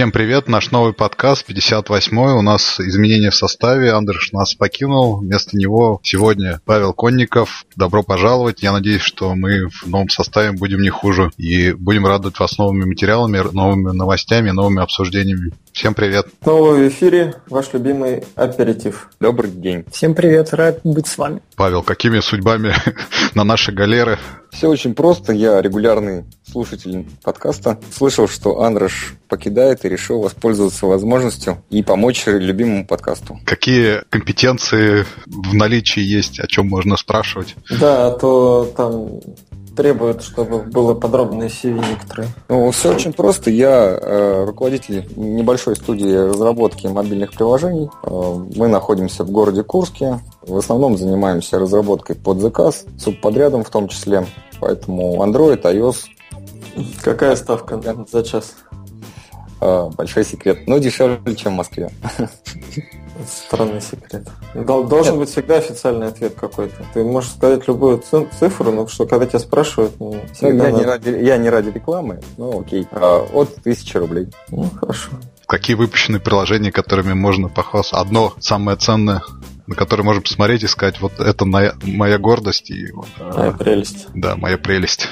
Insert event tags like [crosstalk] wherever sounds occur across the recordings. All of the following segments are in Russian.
Всем привет, наш новый подкаст, 58-й. У нас изменения в составе, Андреш нас покинул. Вместо него сегодня Павел Конников. Добро пожаловать. Я надеюсь, что мы в новом составе будем не хуже. И будем радовать вас новыми материалами, новыми новостями, новыми обсуждениями. Всем привет. Снова в эфире ваш любимый аперитив. Добрый день. Всем привет, рад быть с вами. Павел, какими судьбами [laughs] на наши галеры? Все очень просто. Я регулярный слушатель подкаста. Слышал, что Андреш покидает и решил воспользоваться возможностью и помочь любимому подкасту. Какие компетенции в наличии есть, о чем можно спрашивать? Да, а то там требует, чтобы было подробное CV некоторые. Ну, все очень просто. Я э, руководитель небольшой студии разработки мобильных приложений. Э, мы находимся в городе Курске. В основном занимаемся разработкой под заказ, субподрядом в том числе. Поэтому Android, iOS. Какая ставка за час? Э, большой секрет. Ну, дешевле, чем в Москве. [laughs] Странный секрет. Должен быть всегда официальный ответ какой-то. Ты можешь сказать любую цифру, но что когда тебя спрашивают, ну, ну я, не ради, я не ради рекламы, ну окей. А, от тысячи рублей. Ну, хорошо. Какие выпущены приложения, которыми можно похвастаться? Одно самое ценное на которое можно посмотреть и сказать, вот это моя, моя гордость и вот, моя прелесть. Да, моя прелесть.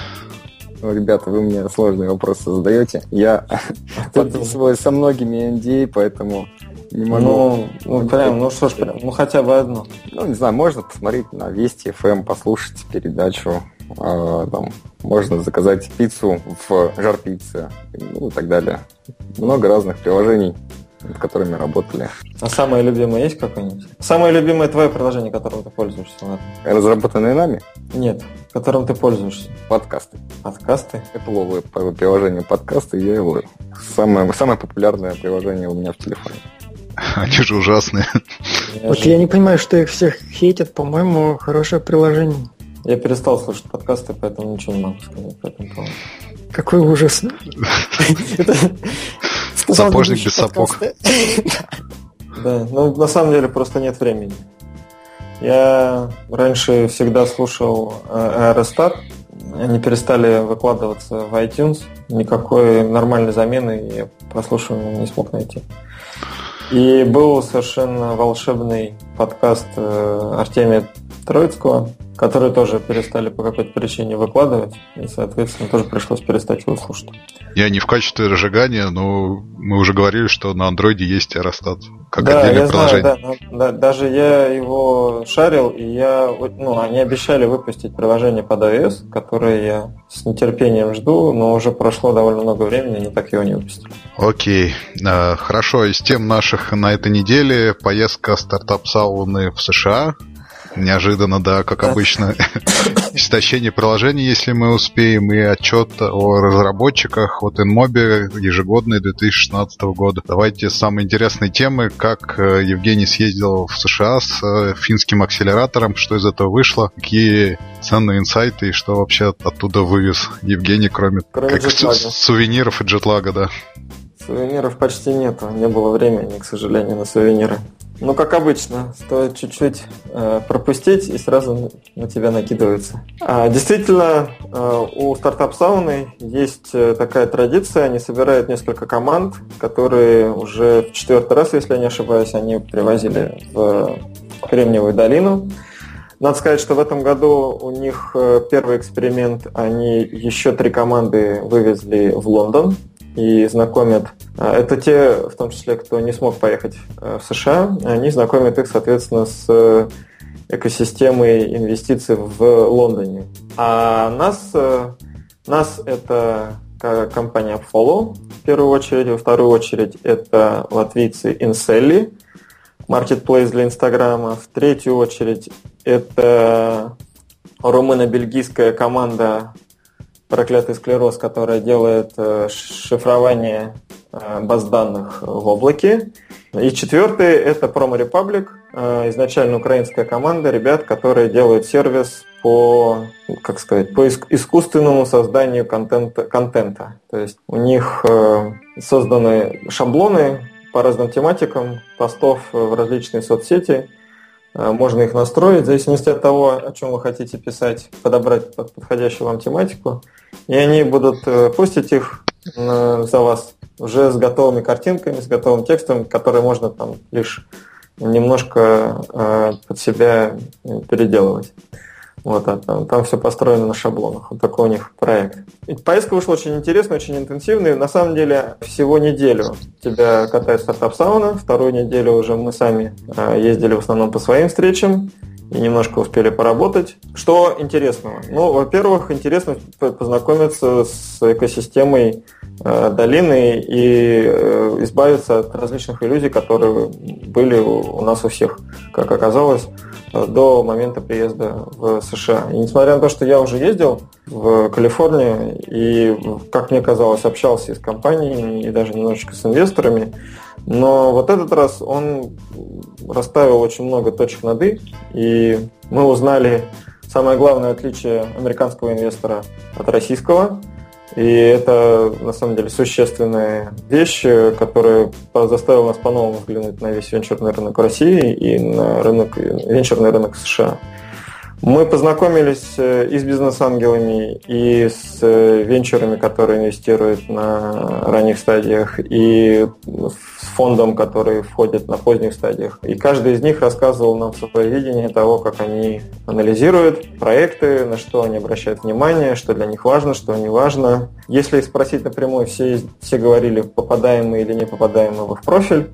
Ну, ребята, вы мне сложные вопросы задаете. Я [laughs] подписываюсь со многими NDA, поэтому не могу. Ну, ну прям, ну что ж, прям, ну хотя бы одно. Ну, не знаю, можно посмотреть на Вести FM, послушать передачу. Э, там, можно заказать пиццу в жар пицце, ну и так далее. Много разных приложений над которыми работали. А самое любимое есть какое-нибудь? Самое любимое твое приложение, которым ты пользуешься? Ладно. Разработанное нами? Нет, которым ты пользуешься. Подкасты. Подкасты? Apple приложение подкасты, я его... Самое, самое популярное приложение у меня в телефоне. [laughs] Они же ужасные. Вот я не понимаю, что их всех хейтят. По-моему, хорошее приложение. Я перестал слушать подкасты, поэтому ничего не могу сказать по этому поводу. Какой ужас. [laughs] Сапожник без сапог. [laughs] Да, ну на самом деле просто нет времени. Я раньше всегда слушал э, Aerostat. Они перестали выкладываться в iTunes. Никакой нормальной замены я прослушивания не смог найти. И был совершенно волшебный подкаст э, Артемия Троицкого, который тоже перестали по какой-то причине выкладывать, и, соответственно, тоже пришлось перестать его слушать. Я не в качестве разжигания, но мы уже говорили, что на андроиде есть аэростат как да, отдельное я приложение. Знаю, да, да, даже я его шарил, и я, ну, они обещали выпустить приложение под iOS, которое я с нетерпением жду, но уже прошло довольно много времени, они так его не выпустили. Окей, а, хорошо. Из тем наших на этой неделе поездка стартап-сауны в США. Неожиданно, да, как обычно. [laughs] Истощение приложений, если мы успеем, и отчет о разработчиках от InMobi ежегодный 2016 года. Давайте самые интересные темы, как э, Евгений съездил в США с э, финским акселератором, что из этого вышло, какие ценные инсайты и что вообще оттуда вывез Евгений, кроме, кроме как сувениров и джетлага, да. Сувениров почти нету, не было времени, к сожалению, на сувениры. Ну, как обычно, стоит чуть-чуть э, пропустить, и сразу на тебя накидываются. А, действительно, э, у стартап сауны есть э, такая традиция, они собирают несколько команд, которые уже в четвертый раз, если я не ошибаюсь, они привозили в Кремниевую долину. Надо сказать, что в этом году у них э, первый эксперимент, они еще три команды вывезли в Лондон и знакомят. А, это те, в том числе, кто не смог поехать э, в США, они знакомят их, соответственно, с э, экосистемой инвестиций в Лондоне. А нас, э, нас это компания Follow, в первую очередь, во вторую очередь это латвийцы Inselli, маркетплейс для Инстаграма, в третью очередь это румыно-бельгийская команда проклятый склероз, которая делает э, шифрование э, баз данных в облаке. И четвертый – это Promo Republic, э, изначально украинская команда ребят, которые делают сервис по, как сказать, по искусственному созданию контента. контента. То есть у них созданы шаблоны по разным тематикам постов в различные соцсети, можно их настроить в зависимости от того, о чем вы хотите писать, подобрать подходящую вам тематику и они будут э, постить их э, за вас уже с готовыми картинками, с готовым текстом, который можно там лишь немножко э, под себя переделывать. Вот, а там, там все построено на шаблонах. Вот такой у них проект. И поездка вышла очень интересная, очень интенсивная. На самом деле, всего неделю тебя катает стартап сауна, вторую неделю уже мы сами э, ездили в основном по своим встречам и немножко успели поработать. Что интересного? Ну, во-первых, интересно познакомиться с экосистемой э, долины и э, избавиться от различных иллюзий, которые были у нас у всех, как оказалось, до момента приезда в США. И несмотря на то, что я уже ездил в Калифорнию и, как мне казалось, общался и с компаниями, и даже немножечко с инвесторами, но вот этот раз он расставил очень много точек над «и», и мы узнали самое главное отличие американского инвестора от российского. И это, на самом деле, существенная вещь, которая заставила нас по-новому взглянуть на весь венчурный рынок России и на рынок, венчурный рынок США. Мы познакомились э, и с бизнес-ангелами, и с э, венчурами, которые инвестируют на ранних стадиях, и с фондом, который входит на поздних стадиях. И каждый из них рассказывал нам свое видение того, как они анализируют проекты, на что они обращают внимание, что для них важно, что не важно. Если спросить напрямую, все, все говорили, попадаем мы или не попадаем мы в профиль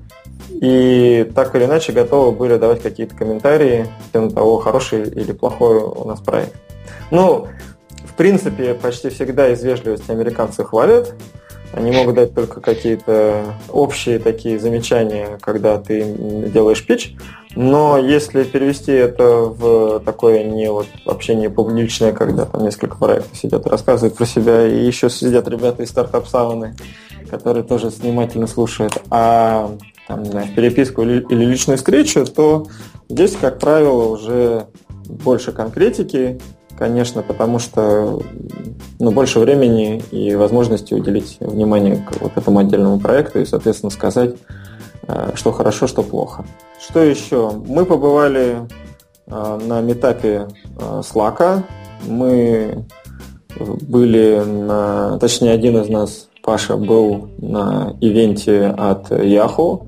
и так или иначе готовы были давать какие-то комментарии на того, хороший или плохой у нас проект. Ну, в принципе, почти всегда из вежливости американцы хвалят. Они могут дать только какие-то общие такие замечания, когда ты делаешь пич. Но если перевести это в такое не вот вообще не публичное, когда там несколько проектов сидят рассказывают про себя, и еще сидят ребята из стартап-сауны, которые тоже внимательно слушают, а там, не знаю, переписку или личную встречу, то здесь, как правило, уже больше конкретики, конечно, потому что ну, больше времени и возможности уделить внимание к вот этому отдельному проекту и, соответственно, сказать, э, что хорошо, что плохо. Что еще? Мы побывали э, на метапе э, Slack. Мы были на... Точнее, один из нас, Паша, был на ивенте от Yahoo,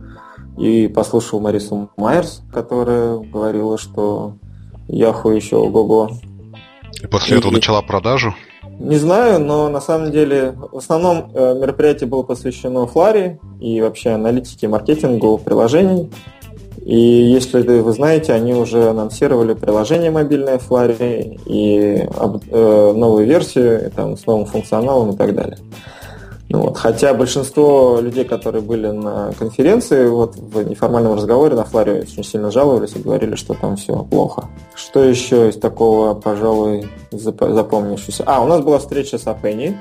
и послушал Марису Майерс, которая говорила, что Яху еще ого-го. И после и, этого начала продажу? Не знаю, но на самом деле в основном э, мероприятие было посвящено Фларе и вообще аналитике, маркетингу приложений. И если вы знаете, они уже анонсировали приложение мобильное Фларе и э, новую версию там, с новым функционалом и так далее. Ну, вот. Хотя большинство людей, которые были на конференции, вот в неформальном разговоре на Фларе очень сильно жаловались и говорили, что там все плохо. Что еще из такого, пожалуй, запомнившегося? А, у нас была встреча с Апенни,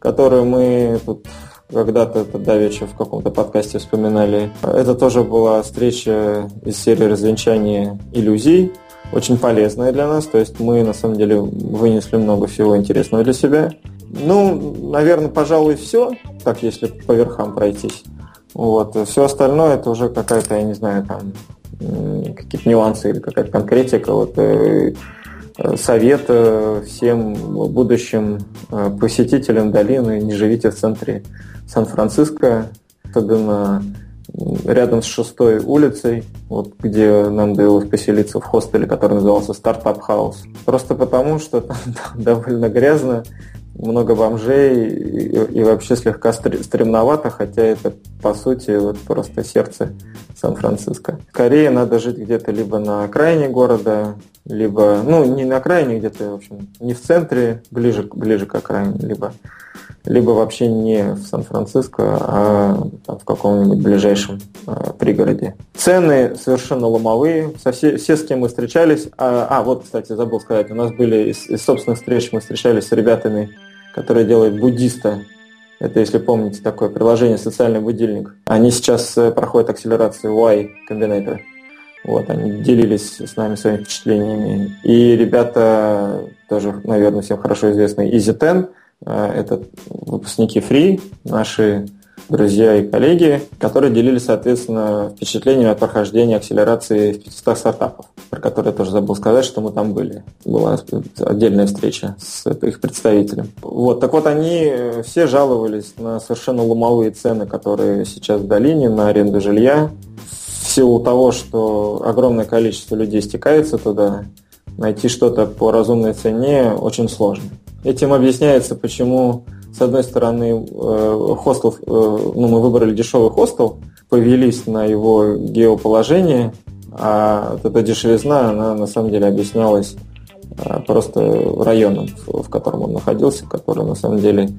которую мы тут когда-то давеча в каком-то подкасте вспоминали. Это тоже была встреча из серии развенчания иллюзий, очень полезная для нас, то есть мы на самом деле вынесли много всего интересного для себя. Ну, наверное, пожалуй, все, так если по верхам пройтись. Вот. Все остальное это уже какая-то, я не знаю, там какие-то нюансы или какая-то конкретика. Вот, э, совет э, всем будущим э, посетителям долины не живите в центре Сан-Франциско, особенно рядом с шестой улицей, вот где нам довелось поселиться в хостеле, который назывался Стартап Хаус. Просто потому, что там, [laughs] там довольно грязно, много бомжей и, и вообще слегка стремновато, хотя это по сути вот просто сердце Сан-Франциско. Скорее надо жить где-то либо на окраине города, либо, ну, не на окраине где-то, в общем, не в центре, ближе, ближе к окраине, либо, либо вообще не в Сан-Франциско, а там, в каком-нибудь ближайшем э, пригороде. Цены совершенно ломовые, со все, все, с кем мы встречались, а, а, вот, кстати, забыл сказать, у нас были из, из собственных встреч, мы встречались с ребятами, которые делают буддиста, это, если помните, такое приложение «Социальный будильник». Они сейчас э, проходят акселерацию Y Combinator. Вот, они делились с нами своими впечатлениями. И ребята, тоже, наверное, всем хорошо известные, Easy Ten, э, это выпускники Free, наши друзья и коллеги, которые делились, соответственно, впечатлениями от прохождения акселерации в 500 стартапов, про которые я тоже забыл сказать, что мы там были. Была отдельная встреча с их представителем. Вот, так вот, они все жаловались на совершенно ломовые цены, которые сейчас в долине на аренду жилья. В силу того, что огромное количество людей стекается туда, найти что-то по разумной цене очень сложно. Этим объясняется, почему с одной стороны, э, хостел, э, ну, мы выбрали дешевый хостел, повелись на его геоположение, а вот эта дешевизна, она на самом деле объяснялась э, просто районом, в котором он находился, который на самом деле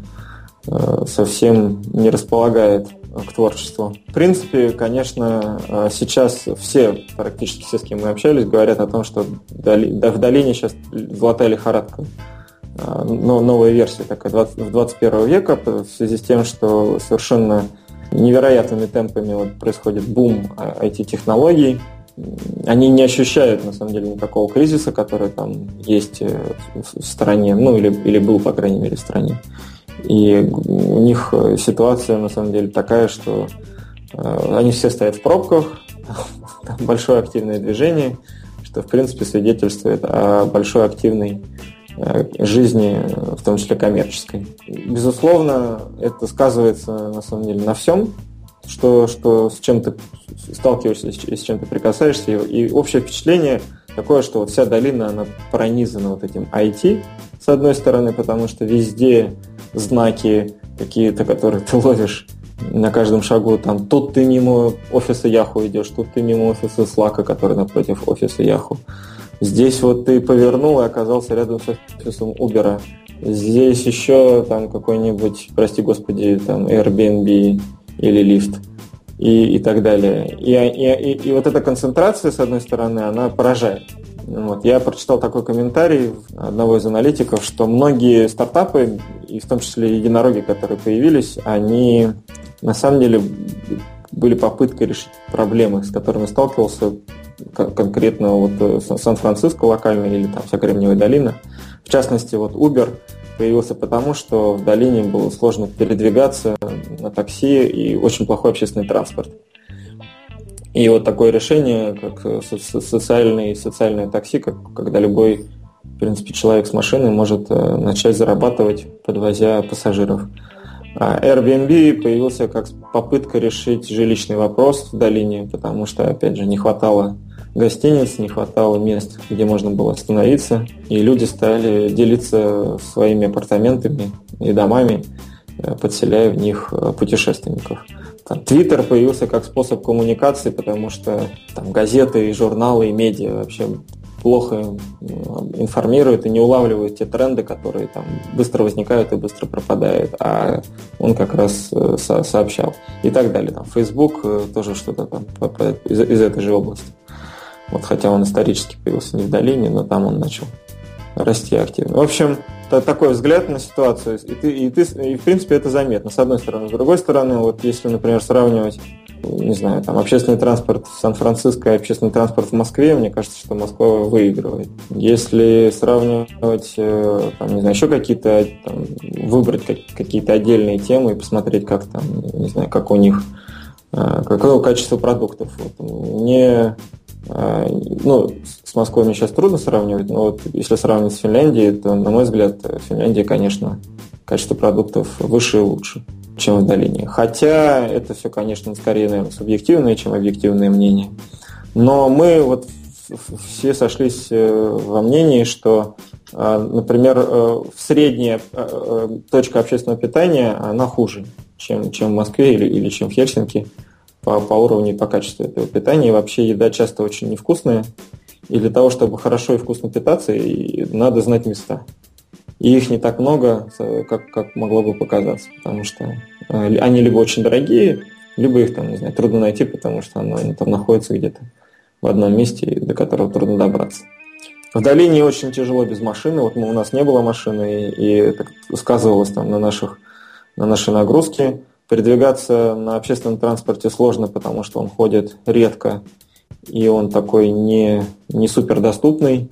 совсем не располагает к творчеству. В принципе, конечно, сейчас все, практически все, с кем мы общались, говорят о том, что в долине сейчас золотая лихорадка а, новая версия такая 20, 21 века в связи с тем, что совершенно невероятными темпами вот происходит бум IT-технологий. Они не ощущают, на самом деле, никакого кризиса, который там есть э, в стране, ну или, или был, по крайней мере, в стране. И у них ситуация, на самом деле, такая, что э, они все стоят в пробках, [laughs] большое активное движение, что, в принципе, свидетельствует о большой активной Э, жизни, в том числе коммерческой. Безусловно, это сказывается на самом деле на всем, что, что с чем ты сталкиваешься с чем ты прикасаешься. И общее впечатление такое, что вот вся долина, она пронизана вот этим IT, с одной стороны, потому что везде знаки какие-то, которые ты ловишь на каждом шагу, там, тут ты мимо офиса Яху идешь, тут ты мимо офиса Slack, который напротив офиса Яху. Здесь вот ты повернул и оказался рядом с офисом Uber. Здесь еще там какой-нибудь, прости господи, там Airbnb или лифт и, и так далее. И, и, и, и вот эта концентрация, с одной стороны, она поражает. Вот. Я прочитал такой комментарий одного из аналитиков, что многие стартапы, и в том числе единороги, которые появились, они на самом деле были попыткой решить проблемы, с которыми сталкивался конкретно вот э, Сан-Франциско локально или там вся Кремниевая долина. В частности, вот Uber появился потому, что в долине было сложно передвигаться на такси и очень плохой общественный транспорт. И вот такое решение, как э, социальное, социальное такси, как, когда любой, в принципе, человек с машиной может э, начать зарабатывать, подвозя пассажиров. А Airbnb появился как попытка решить жилищный вопрос в долине, потому что, опять же, не хватало гостиниц, не хватало мест, где можно было остановиться, и люди стали делиться своими апартаментами и домами, э, подселяя в них э, путешественников. Твиттер появился как способ коммуникации, потому что там газеты и журналы и медиа вообще плохо информируют и не улавливают те тренды, которые там быстро возникают и быстро пропадают, а он как раз э, со сообщал и так далее. Там Facebook тоже что-то там из этой же области. Вот, хотя он исторически появился не в долине, но там он начал расти активно. В общем, такой взгляд на ситуацию, и, ты, и, ты, и в принципе это заметно, с одной стороны. С другой стороны, вот если, например, сравнивать, не знаю, там общественный транспорт в Сан-Франциско и общественный транспорт в Москве, мне кажется, что Москва выигрывает. Если сравнивать, э, там, не знаю, еще какие-то, там, выбрать какие-то отдельные темы и посмотреть, как там, не знаю, как у них, э, какое качество продуктов. Вот, мне ну, с Москвой мне сейчас трудно сравнивать, но вот если сравнивать с Финляндией, то, на мой взгляд, в Финляндии, конечно, качество продуктов выше и лучше, чем в долине. Хотя это все, конечно, скорее, наверное, субъективное, чем объективное мнение. Но мы вот все сошлись э, во мнении, что, а, например, э, в средняя э, точка общественного питания, она хуже, чем, чем в Москве или, или чем в Хельсинки по, по уровню и по качеству этого питания. И вообще еда часто очень невкусная. И для того, чтобы хорошо и вкусно питаться, надо знать места. И их не так много, как, как могло бы показаться, потому что э, они либо очень дорогие, либо их там, не знаю, трудно найти, потому что оно, они там находятся где-то в одном месте, до которого трудно добраться. В долине очень тяжело без машины. Вот мы, у нас не было машины, и, и это сказывалось там на, наших, на нашей нагрузке. Передвигаться на общественном транспорте сложно, потому что он ходит редко, и он такой не, не супер доступный.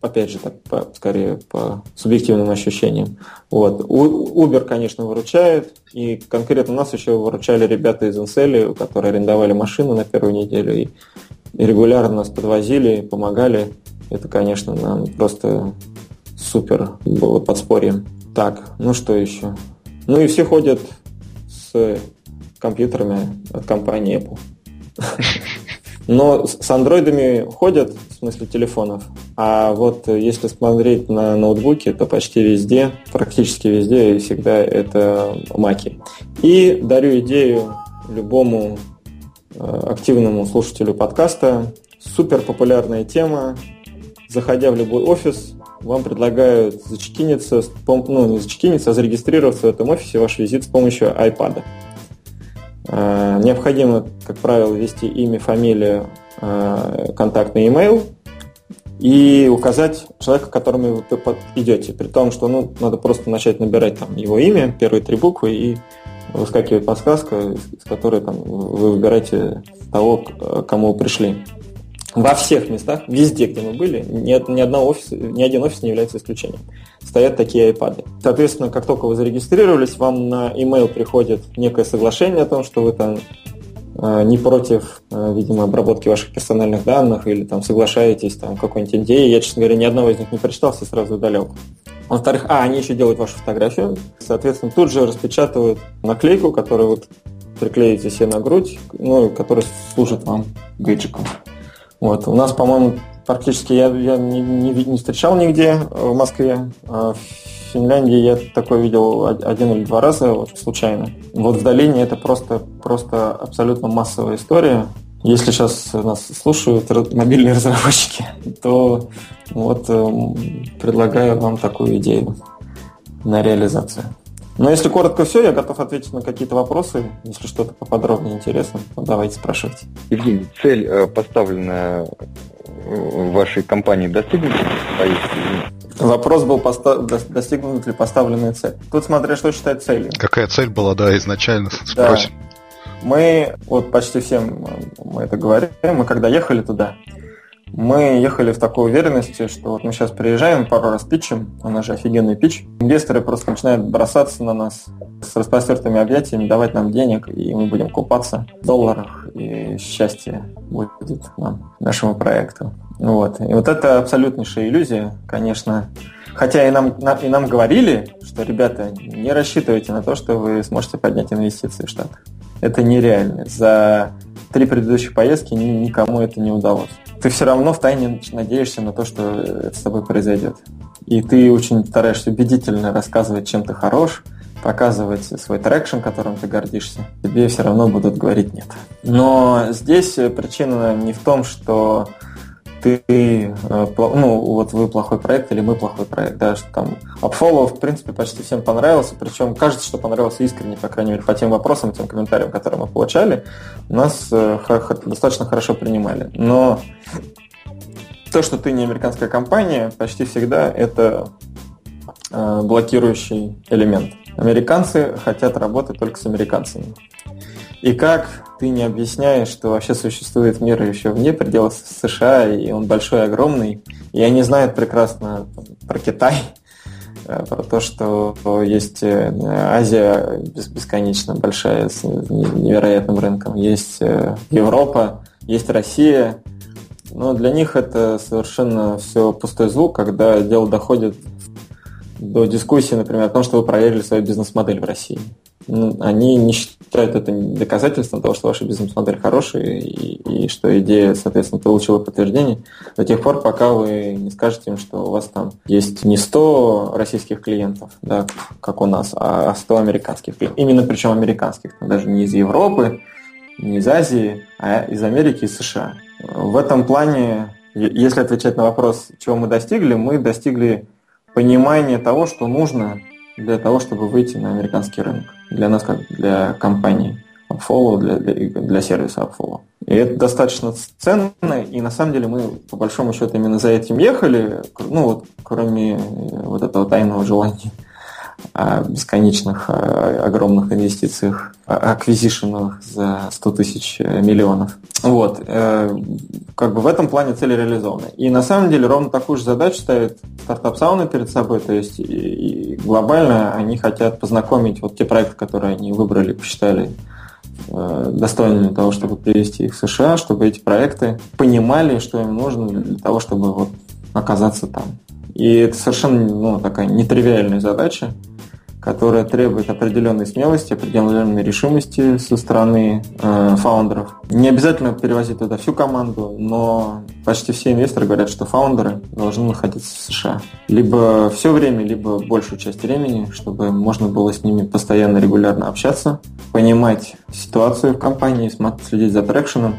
опять же, так, по, скорее по субъективным ощущениям. Вот. Uber, конечно, выручает, и конкретно нас еще выручали ребята из Инсели, которые арендовали машину на первую неделю, и, регулярно нас подвозили, помогали. Это, конечно, нам просто супер было подспорьем. Так, ну что еще? Ну и все ходят компьютерами от компании Apple. Но с андроидами ходят, в смысле телефонов, а вот если смотреть на ноутбуки, то почти везде, практически везде и всегда это маки. И дарю идею любому э, активному слушателю подкаста. Супер популярная тема. Заходя в любой офис, вам предлагают зачекиниться, ну не зачекиниться, а зарегистрироваться в этом офисе ваш визит с помощью iPad. Э, необходимо, как правило, ввести имя, фамилию, э, контактный email и указать человека, к которому вы идете. При том, что ну, надо просто начать набирать там, его имя, первые три буквы, и выскакивает подсказка, с которой там, вы выбираете того, к кому вы пришли во всех местах, везде, где мы были, ни, ни, одного офиса, ни один офис не является исключением. Стоят такие iPad. Соответственно, как только вы зарегистрировались, вам на email приходит некое соглашение о том, что вы там э, не против, э, видимо, обработки ваших персональных данных или там соглашаетесь там какой-нибудь идеи. Я, честно говоря, ни одного из них не прочитал, все сразу удалил. Во-вторых, а, они еще делают вашу фотографию. Соответственно, тут же распечатывают наклейку, которую вы приклеите себе на грудь, ну, которая служит вам гейджиком. Вот. У нас, по-моему, практически я, я не, не, не встречал нигде в Москве. А в Финляндии я такое видел один или два раза вот, случайно. Вот в долине это просто, просто абсолютно массовая история. Если сейчас нас слушают мобильные разработчики, [laughs] то вот эм, предлагаю вам такую идею на реализацию. Но если коротко все, я готов ответить на какие-то вопросы. Если что-то поподробнее интересно, то давайте спрашивайте. Евгений, цель, э, поставленная в вашей компании, достигнута? Вопрос был, поста- достигнут ли поставленная цель. Тут смотря, что считать целью. Какая цель была, да, изначально спросим. Да. Мы, вот почти всем мы это говорим, мы когда ехали туда, мы ехали в такой уверенности, что вот мы сейчас приезжаем, пару раз питчем, у нас же офигенный питч. Инвесторы просто начинают бросаться на нас с распростертыми объятиями, давать нам денег, и мы будем купаться в долларах, и счастье будет нам, нашему проекту. Вот. И вот это абсолютнейшая иллюзия, конечно. Хотя и нам, и нам говорили, что, ребята, не рассчитывайте на то, что вы сможете поднять инвестиции в Штатах. Это нереально. За три предыдущих поездки никому это не удалось ты все равно в тайне надеешься на то, что это с тобой произойдет. И ты очень стараешься убедительно рассказывать, чем ты хорош, показывать свой traction, которым ты гордишься. Тебе все равно будут говорить нет. Но здесь причина не в том, что ты, э, ну, вот вы плохой проект или мы плохой проект, да, что там AppFollow, в принципе, почти всем понравился, причем кажется, что понравился искренне, по крайней мере, по тем вопросам, тем комментариям, которые мы получали, нас э, достаточно хорошо принимали. Но то, что ты не американская компания, почти всегда это э, блокирующий элемент. Американцы хотят работать только с американцами. И как ты не объясняешь, что вообще существует мир еще вне пределов США, и он большой, огромный, и они знают прекрасно про Китай, э, про то, что есть э, Азия бесконечно большая с невероятным рынком, есть э, Европа, есть Россия, но для них это совершенно все пустой звук, когда дело доходит до дискуссии, например, о том, что вы проверили свою бизнес-модель в России. Ну, они не считают это доказательством того, что ваша бизнес-модель хорошая и, и что идея, соответственно, получила подтверждение до тех пор, пока вы не скажете им, что у вас там есть не 100 российских клиентов, да, как у нас, а 100 американских клиентов. Именно причем американских, даже не из Европы, не из Азии, а из Америки и США. В этом плане, если отвечать на вопрос, чего мы достигли, мы достигли понимания того, что нужно для того, чтобы выйти на американский рынок. Для нас, как для компании Upfollow, для, для, для сервиса Upfollow. И это достаточно ценно, и на самом деле мы, по большому счету, именно за этим ехали, ну вот, кроме вот этого тайного желания бесконечных, огромных инвестициях, аквизишенах за 100 тысяч миллионов. Вот. Как бы в этом плане цели реализованы. И на самом деле ровно такую же задачу ставит стартап Сауна перед собой, то есть и глобально они хотят познакомить вот те проекты, которые они выбрали, посчитали Э, достойными того, чтобы привести их в США, чтобы эти проекты понимали, что им нужно для того, чтобы вот оказаться там. И это совершенно ну, такая нетривиальная задача, которая требует определенной смелости, определенной решимости со стороны э, фаундеров. Не обязательно перевозить туда всю команду, но почти все инвесторы говорят, что фаундеры должны находиться в США. Либо все время, либо большую часть времени, чтобы можно было с ними постоянно, регулярно общаться, понимать ситуацию в компании, следить за трекшеном.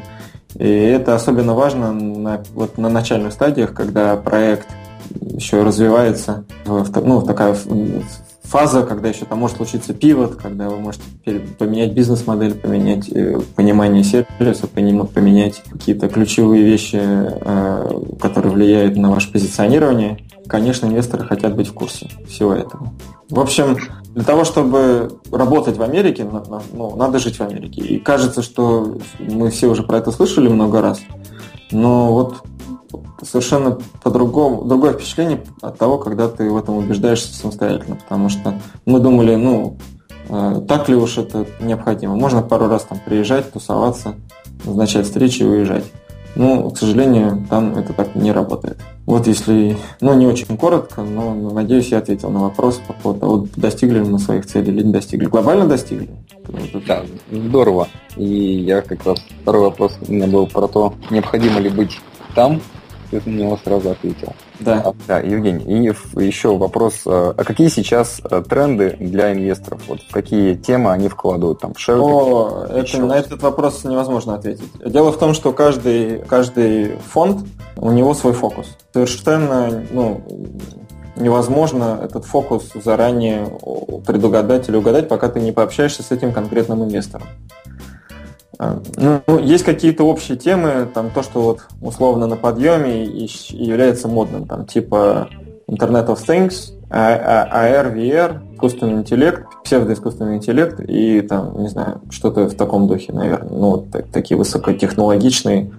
И это особенно важно на, вот на начальных стадиях, когда проект еще развивается, ну, такая фаза, когда еще там может случиться пивот, когда вы можете поменять бизнес-модель, поменять э, понимание сервиса, поменять какие-то ключевые вещи, э, которые влияют на ваше позиционирование. Конечно, инвесторы хотят быть в курсе всего этого. В общем, для того, чтобы работать в Америке, ну, надо жить в Америке. И кажется, что мы все уже про это слышали много раз. Но вот совершенно по-другому, другое впечатление от того, когда ты в этом убеждаешься самостоятельно, потому что мы думали, ну, э, так ли уж это необходимо. Можно пару раз там приезжать, тусоваться, назначать встречи и уезжать. Но, к сожалению, там это так не работает. Вот если, ну, не очень коротко, но, надеюсь, я ответил на вопрос по поводу того, достигли ли мы своих целей или не достигли. Глобально достигли. Да, здорово. И я как раз второй вопрос у меня был про то, необходимо ли быть там, ты на него сразу ответил. Да. А, да, Евгений, и еще вопрос, а, а какие сейчас а, тренды для инвесторов? Вот в какие темы они вкладывают там? Шеры, О, это, на этот вопрос невозможно ответить. Дело в том, что каждый, каждый фонд, у него свой фокус. Совершенно, ну, невозможно этот фокус заранее предугадать или угадать, пока ты не пообщаешься с этим конкретным инвестором. А, ну, есть какие-то общие темы, там то, что вот условно на подъеме и, является модным, там типа Internet of Things, AR, VR, искусственный интеллект, псевдоискусственный интеллект и там, не знаю, что-то в таком духе, наверное. Ну, вот так, такие высокотехнологичные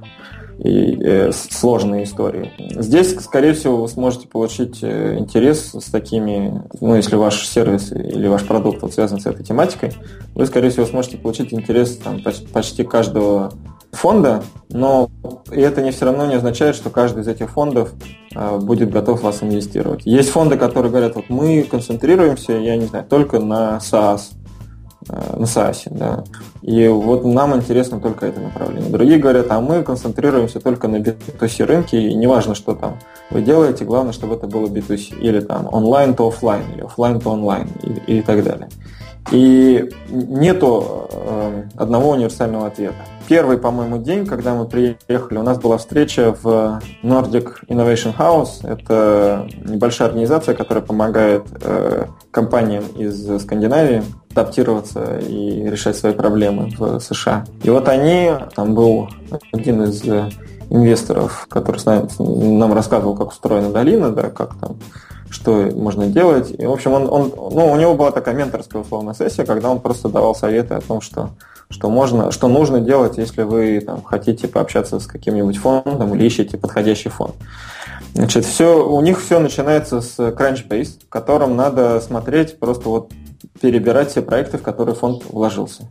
и э, сложные истории. Здесь, скорее всего, вы сможете получить э, интерес с такими, ну, если ваш сервис или ваш продукт вот, связан с этой тематикой, вы, скорее всего, сможете получить интерес там, почти каждого фонда, но и это не все равно не означает, что каждый из этих фондов э, будет готов вас инвестировать. Есть фонды, которые говорят, вот мы концентрируемся, я не знаю, только на SaaS, на SaaS, да. И вот нам интересно только это направление. Другие говорят, а мы концентрируемся только на B2C рынке, и неважно, что там вы делаете, главное, чтобы это было B2C, или там онлайн то офлайн, или офлайн то онлайн, и, и так далее. И нету э, одного универсального ответа. Первый, по-моему, день, когда мы приехали, у нас была встреча в Nordic Innovation House. Это небольшая организация, которая помогает э, компаниям из Скандинавии адаптироваться и решать свои проблемы в США. И вот они, там был один из инвесторов, который нам рассказывал, как устроена долина, да, как там что можно делать. И, в общем, он, он, ну, у него была такая менторская условная сессия, когда он просто давал советы о том, что, что, можно, что нужно делать, если вы там, хотите пообщаться с каким-нибудь фондом или ищете подходящий фонд. Значит, все, у них все начинается с Crunchbase, в котором надо смотреть, просто вот перебирать все проекты, в которые фонд вложился.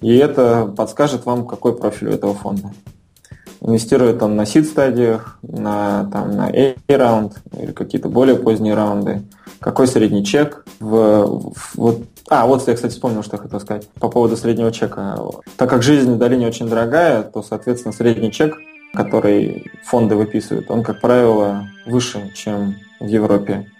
И это подскажет вам, какой профиль у этого фонда инвестирует он на сид-стадиях, на, там, на A-раунд или какие-то более поздние раунды. Какой средний чек? В, в, вот, а, вот я, кстати, вспомнил, что я хотел сказать по поводу среднего чека. Так как жизнь в долине очень дорогая, то, соответственно, средний чек, который фонды выписывают, он, как правило, выше, чем в Европе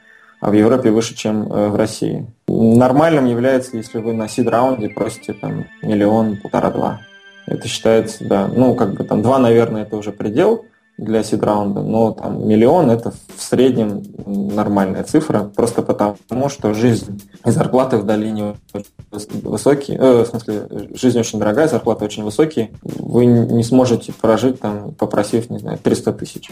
а в Европе выше, чем э, в России. Нормальным является, если вы на сид-раунде просите там миллион, полтора-два. Это считается, да, ну, как бы там два, наверное, это уже предел для сид-раунда, но там миллион это в среднем нормальная цифра, просто потому, что жизнь и зарплаты в долине высокие, э, в смысле, жизнь очень дорогая, зарплаты очень высокие, вы не сможете прожить там, попросив, не знаю, 300 тысяч,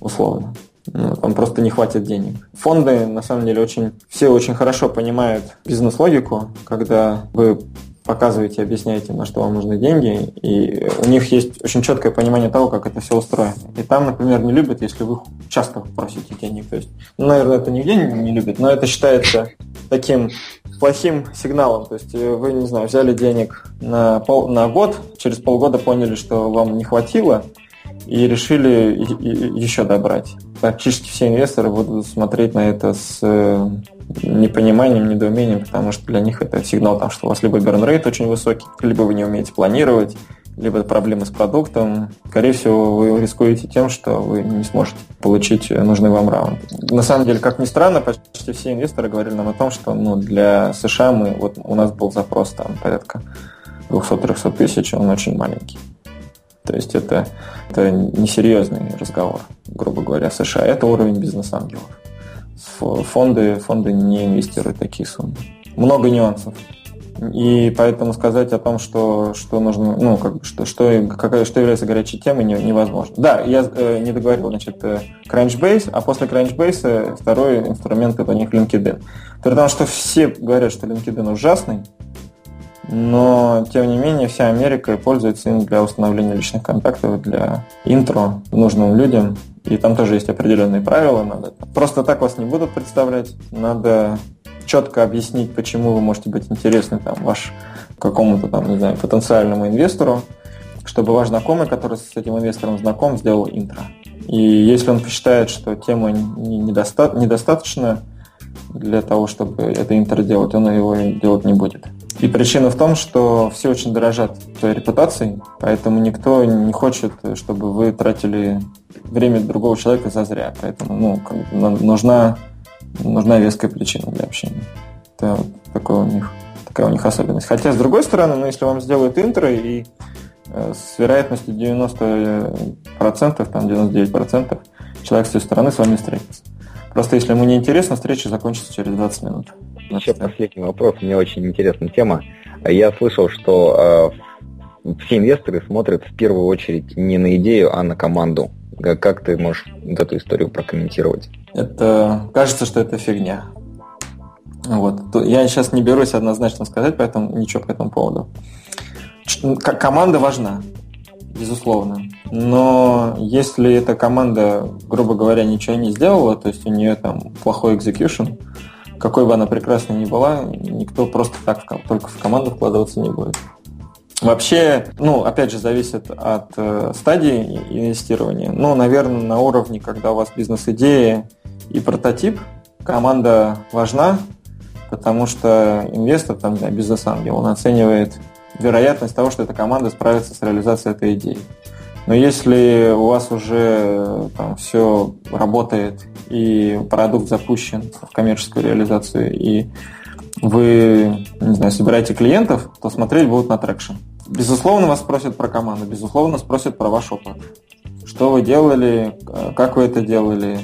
условно. Там просто не хватит денег. Фонды, на самом деле, очень все очень хорошо понимают бизнес-логику, когда вы показываете, объясняете, на что вам нужны деньги, и у них есть очень четкое понимание того, как это все устроено. И там, например, не любят, если вы часто просите денег. То есть, ну, наверное, это нигде не любят, но это считается таким плохим сигналом. То есть вы, не знаю, взяли денег на, пол, на год, через полгода поняли, что вам не хватило, и решили еще добрать. Практически все инвесторы будут смотреть на это с э, непониманием, недоумением, потому что для них это сигнал, там, что у вас либо rate очень высокий, либо вы не умеете планировать, либо проблемы с продуктом. Скорее всего, вы рискуете тем, что вы не сможете получить нужный вам раунд. На самом деле, как ни странно, почти все инвесторы говорили нам о том, что ну, для США мы, вот у нас был запрос там порядка 200-300 тысяч, он очень маленький. То есть это, это несерьезный разговор, грубо говоря, США. Это уровень бизнес-ангелов. Фонды, фонды не инвестируют такие суммы. Много нюансов. И поэтому сказать о том, что, что нужно, ну, как что, что, какая, что является горячей темой, не, невозможно. Да, я э, не договорил, значит, э, Crunchbase, а после Crunchbase второй инструмент это у них LinkedIn. Потому что все говорят, что LinkedIn ужасный, но, тем не менее, вся Америка пользуется им для установления личных контактов, для интро нужным людям. И там тоже есть определенные правила. Надо просто так вас не будут представлять. Надо четко объяснить, почему вы можете быть интересны там, ваш какому-то там, не знаю, потенциальному инвестору, чтобы ваш знакомый, который с этим инвестором знаком, сделал интро. И если он посчитает, что тема недоста- недостаточно для того, чтобы это интро делать, он его делать не будет. И причина в том, что все очень дорожат твоей репутацией, поэтому никто не хочет, чтобы вы тратили время другого человека зазря. Поэтому ну, как бы нужна нужна веская причина для общения. Это вот такое у них, такая у них особенность. Хотя, с другой стороны, ну, если вам сделают интро и э, с вероятностью 90%, там 99% человек с той стороны с вами встретится. Просто если ему не интересно, встреча закончится через 20 минут. Еще последний вопрос, мне очень интересная тема. Я слышал, что э, все инвесторы смотрят в первую очередь не на идею, а на команду. Как ты можешь вот эту историю прокомментировать? Это кажется, что это фигня. Вот. Я сейчас не берусь однозначно сказать, поэтому ничего по этому поводу. Команда важна, безусловно. Но если эта команда, грубо говоря, ничего не сделала, то есть у нее там плохой execution, какой бы она прекрасной ни была, никто просто так только в команду вкладываться не будет. Вообще, ну, опять же, зависит от э, стадии инвестирования. Ну, наверное, на уровне, когда у вас бизнес-идея и прототип, команда важна, потому что инвестор, там, не бизнес-ангел, он оценивает вероятность того, что эта команда справится с реализацией этой идеи. Но если у вас уже там все работает и продукт запущен в коммерческую реализацию, и вы, не знаю, собираете клиентов, то смотреть будут на traction. Безусловно, вас спросят про команду, безусловно, спросят про ваш опыт. Что вы делали, как вы это делали.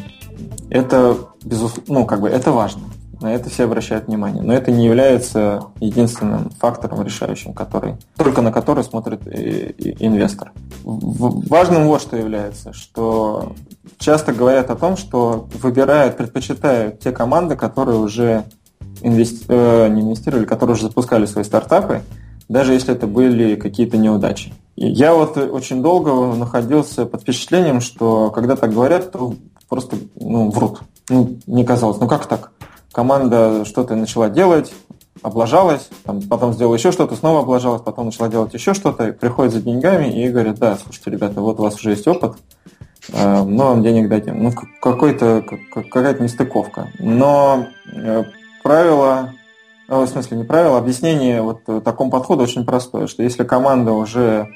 Это, безусловно, ну, как бы, это важно. На это все обращают внимание. Но это не является единственным фактором решающим, который, только на который смотрит инвестор. Важным вот что является, что часто говорят о том, что выбирают, предпочитают те команды, которые уже инвести... э, не инвестировали, которые уже запускали свои стартапы, даже если это были какие-то неудачи. И я вот очень долго находился под впечатлением, что когда так говорят, то просто ну, врут. Ну, мне казалось, ну как так? Команда что-то начала делать, облажалась, там, потом сделала еще что-то, снова облажалась, потом начала делать еще что-то, приходят за деньгами и говорят, да, слушайте, ребята, вот у вас уже есть опыт, э, мы вам денег дадим. Ну, какой-то, какая-то нестыковка. Но э, правило а, в смысле не правило, объяснение вот такому подходу очень простое, что если команда уже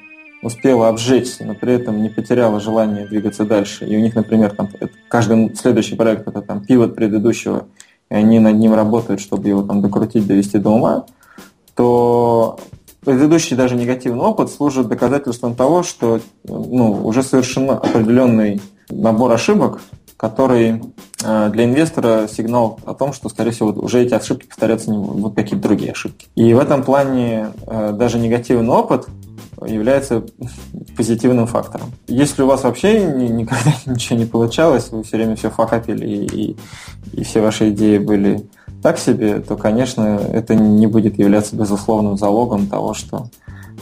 успела обжечься, но при этом не потеряла желание двигаться дальше, и у них, например, там, каждый следующий проект это там пивот предыдущего, и они над ним работают, чтобы его там докрутить, довести до ума, то предыдущий даже негативный опыт служит доказательством того, что ну, уже совершен определенный набор ошибок, который э, для инвестора сигнал о том, что, скорее всего, уже эти ошибки повторятся не будут какие-то другие ошибки. И в этом плане э, даже негативный опыт является позитивным фактором. Если у вас вообще никогда [laughs] ничего не получалось, вы все время все факапили и, и, и все ваши идеи были так себе, то, конечно, это не будет являться безусловным залогом того, что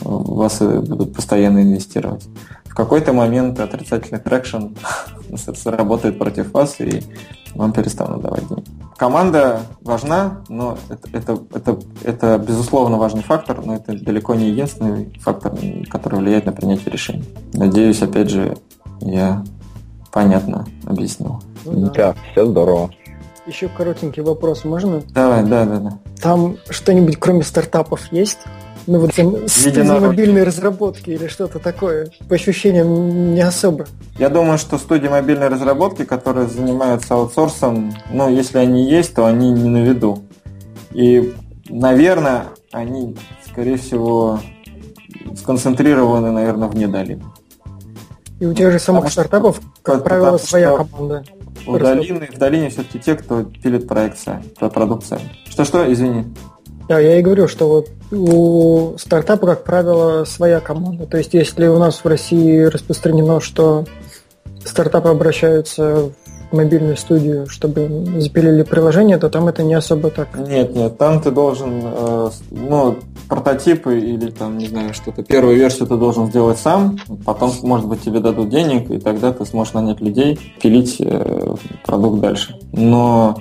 вас будут постоянно инвестировать. В какой-то момент отрицательный traction [laughs] сработает против вас, и вам перестанут давать деньги. Команда важна, но это, это, это, это безусловно важный фактор, но это далеко не единственный фактор, который влияет на принятие решений. Надеюсь, опять же, я понятно объяснил. Ну, да. да, все здорово. Еще коротенький вопрос можно? Давай, да, да, да. Там что-нибудь кроме стартапов есть? Ну вот студии мобильной разработки или что-то такое. По ощущениям не особо. Я думаю, что студии мобильной разработки, которые занимаются аутсорсом, ну, если они есть, то они не на виду. И, наверное, они, скорее всего, сконцентрированы, наверное, вне Долины. И у тех же самых потому стартапов, что, как правило, своя команда. У долины, в долине все-таки те, кто пилит проект сами, продукция. Что-что, извини. Да, я и говорю, что вот у стартапа, как правило, своя команда. То есть, если у нас в России распространено, что стартапы обращаются в мобильную студию, чтобы запилили приложение, то там это не особо так. Нет, нет, там ты должен, э, ну, прототипы или там, не знаю, что-то, первую версию ты должен сделать сам, потом, может быть, тебе дадут денег, и тогда ты сможешь нанять людей, пилить э, продукт дальше. Но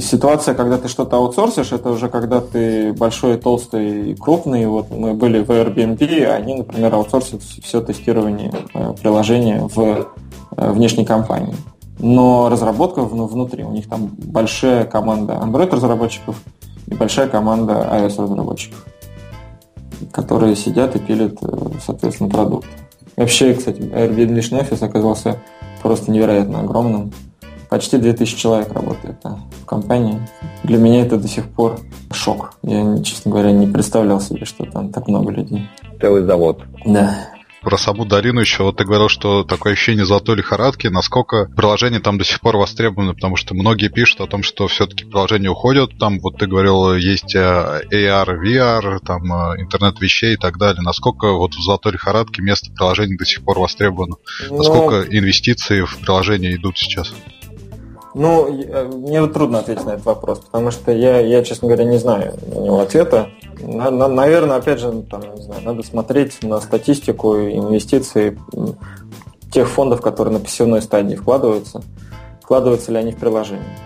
Ситуация, когда ты что-то аутсорсишь, это уже когда ты большой, толстый и крупный. Вот мы были в Airbnb, они, например, аутсорсят все тестирование э, приложения в э, внешней компании. Но разработка внутри, у них там большая команда Android-разработчиков и большая команда iOS-разработчиков, которые сидят и пилят, э, соответственно, продукт. Вообще, кстати, Airbnb офис оказался просто невероятно огромным почти 2000 человек работает да, в компании. Для меня это до сих пор шок. Я, честно говоря, не представлял себе, что там так много людей. Целый завод. Да. Про саму Дарину еще, вот ты говорил, что такое ощущение золотой лихорадки, насколько приложения там до сих пор востребованы, потому что многие пишут о том, что все-таки приложения уходят, там, вот ты говорил, есть э, AR, VR, там, э, интернет вещей и так далее, насколько вот в золотой лихорадке место приложений до сих пор востребовано, Но... насколько инвестиции в приложения идут сейчас? Ну, мне трудно ответить на этот вопрос, потому что я, я честно говоря, не знаю на него ответа. На, на, наверное, опять же, там, не знаю, надо смотреть на статистику инвестиций тех фондов, которые на пассивной стадии вкладываются. Вкладываются ли они в приложение.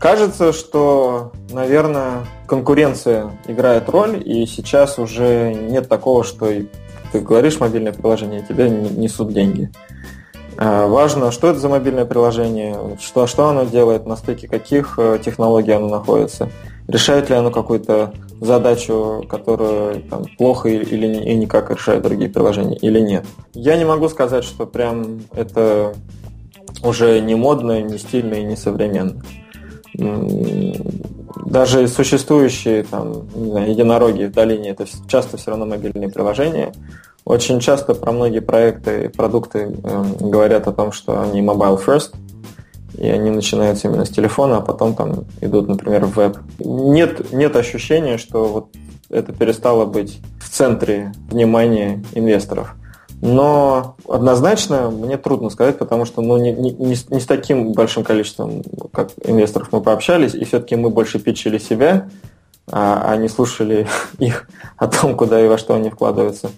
Кажется, что, наверное, конкуренция играет роль, и сейчас уже нет такого, что ты говоришь мобильное приложение, и тебе несут деньги. Э, важно, что это за мобильное приложение, что, что оно делает, на стыке каких э, технологий оно находится, решает ли оно какую-то задачу, которую там, плохо или и никак решают другие приложения, или нет. Я не могу сказать, что прям это уже не модно, не стильно и не современно. Даже существующие там, единороги в долине это часто все равно мобильные приложения. Очень часто про многие проекты и продукты э, говорят о том, что они mobile first, и они начинаются именно с телефона, а потом там идут, например, в веб. Нет, нет ощущения, что вот это перестало быть в центре внимания инвесторов. Но однозначно мне трудно сказать, потому что ну, не, не, не, с, таким большим количеством как инвесторов мы пообщались, и все-таки мы больше питчили себя, а, не слушали [laughs] их о том, куда и во что они вкладываются.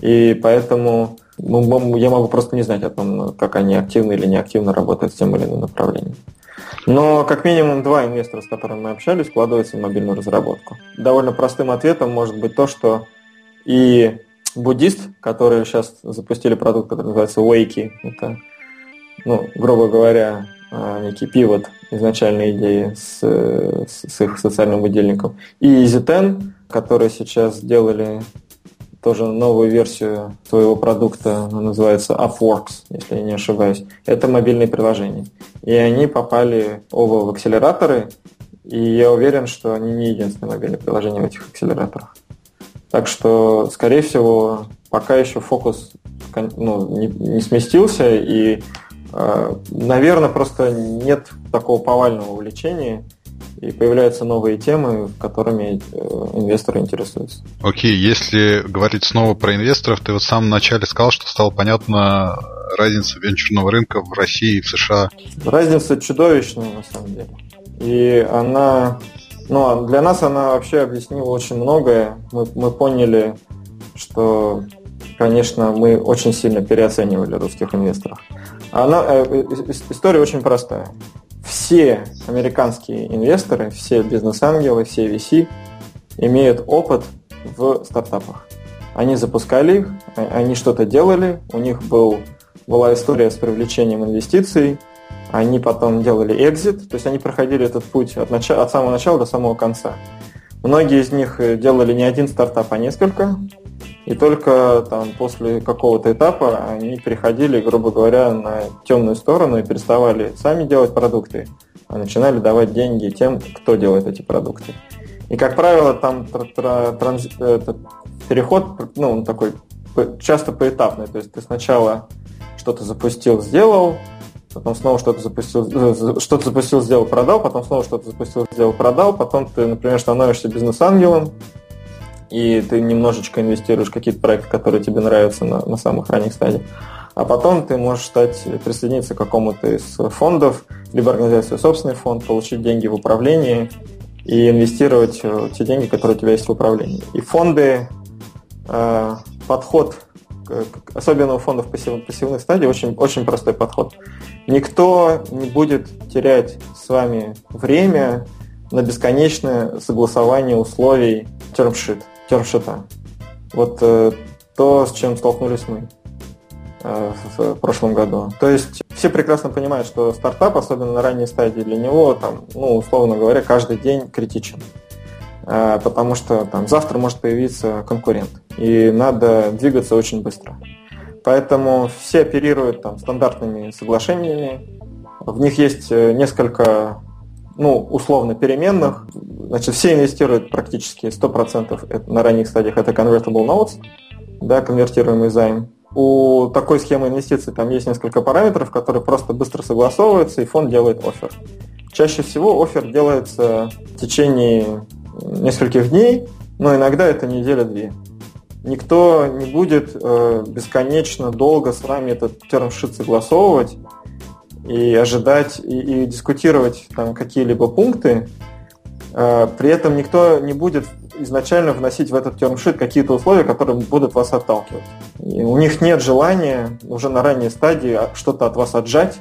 И поэтому ну, я могу просто не знать о том, как они активно или неактивно работают с тем или иным направлением. Но как минимум два инвестора, с которыми мы общались, вкладываются в мобильную разработку. Довольно простым ответом может быть то, что и буддист, которые сейчас запустили продукт, который называется Wakey, это, ну, грубо говоря, некий пивот изначальной идеи с, с, с их социальным выдельником, и EasyTen, которые сейчас сделали тоже новую версию своего продукта, она называется Upworks, если я не ошибаюсь. Это мобильные приложения. И они попали оба в акселераторы, и я уверен, что они не единственные мобильные приложения в этих акселераторах. Так что, скорее всего, пока еще фокус ну, не, не сместился, и наверное, просто нет такого повального увлечения и появляются новые темы, которыми э, инвесторы интересуются. Окей, okay, если говорить снова про инвесторов, ты вот в самом начале сказал, что стало понятно разница венчурного рынка в России и в США. Разница чудовищная, на самом деле. И она, ну, а для нас она вообще объяснила очень многое. Мы, мы поняли, что, конечно, мы очень сильно переоценивали русских инвесторов. Она, э, история очень простая все американские инвесторы, все бизнес-ангелы, все VC имеют опыт в стартапах. Они запускали их, а, они что-то делали, у них был, была история с привлечением инвестиций, они потом делали экзит, то есть они проходили этот путь от, начала, от самого начала до самого конца. Многие из них э, делали не один стартап, а несколько, и только там после какого-то этапа они переходили, грубо говоря, на темную сторону и переставали сами делать продукты, а начинали давать деньги тем, кто делает эти продукты. И, как правило, там транз... переход, ну, он такой часто поэтапный. То есть ты сначала что-то запустил, сделал, потом снова что-то запустил, э, что-то запустил, сделал, продал, потом снова что-то запустил, сделал, продал, потом ты, например, становишься бизнес-ангелом, и ты немножечко инвестируешь в какие-то проекты, которые тебе нравятся на, на самых ранних стадиях. А потом ты можешь стать, присоединиться к какому-то из фондов, либо организовать свой собственный фонд, получить деньги в управлении и инвестировать те деньги, которые у тебя есть в управлении. И фонды, э, подход, особенно у фондов пассив, пассивных стадий, очень, очень простой подход. Никто не будет терять с вами время на бесконечное согласование условий термшит термшита. Вот э, то, с чем столкнулись мы э, в прошлом году. То есть все прекрасно понимают, что стартап, особенно на ранней стадии, для него, там, ну, условно говоря, каждый день критичен. Э, потому что там завтра может появиться конкурент. И надо двигаться очень быстро. Поэтому все оперируют там стандартными соглашениями. В них есть э, несколько ну, условно переменных. Значит, все инвестируют практически 100% на ранних стадиях. Это convertible notes, да, конвертируемый займ. У такой схемы инвестиций там есть несколько параметров, которые просто быстро согласовываются, и фонд делает офер. Чаще всего офер делается в течение нескольких дней, но иногда это неделя-две. Никто не будет э, бесконечно долго с вами этот термшит согласовывать, и ожидать и, и дискутировать там какие-либо пункты. Э, при этом никто не будет изначально вносить в этот термшит какие-то условия, которые будут вас отталкивать. И у них нет желания уже на ранней стадии что-то от вас отжать,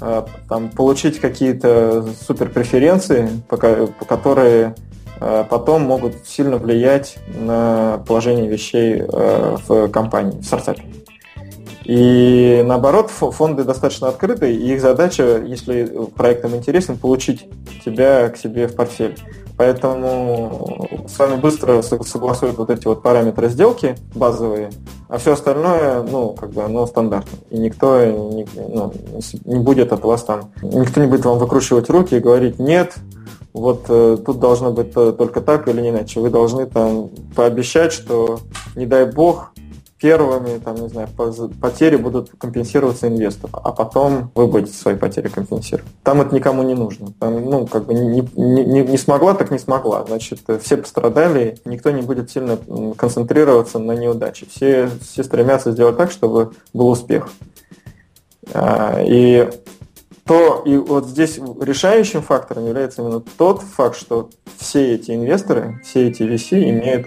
э, там, получить какие-то супер преференции, которые потом могут сильно влиять на положение вещей в компании, в стартапе. И наоборот, фонды достаточно открыты, и их задача, если проект им интересен, получить тебя к себе в портфель. Поэтому с вами быстро согласуют вот эти вот параметры сделки базовые, а все остальное, ну, как бы оно стандартно. И никто не, ну, не будет от вас там, никто не будет вам выкручивать руки и говорить, нет, вот э, тут должно быть только так или иначе. Вы должны там пообещать, что, не дай бог, первыми, там, не знаю, потери будут компенсироваться инвестору, а потом вы будете свои потери компенсировать. Там это никому не нужно. Там, ну, как бы не, не, не, не смогла, так не смогла. Значит, все пострадали, никто не будет сильно концентрироваться на неудаче. Все, все стремятся сделать так, чтобы был успех. А, и то и вот здесь решающим фактором является именно тот факт, что все эти инвесторы, все эти VC имеют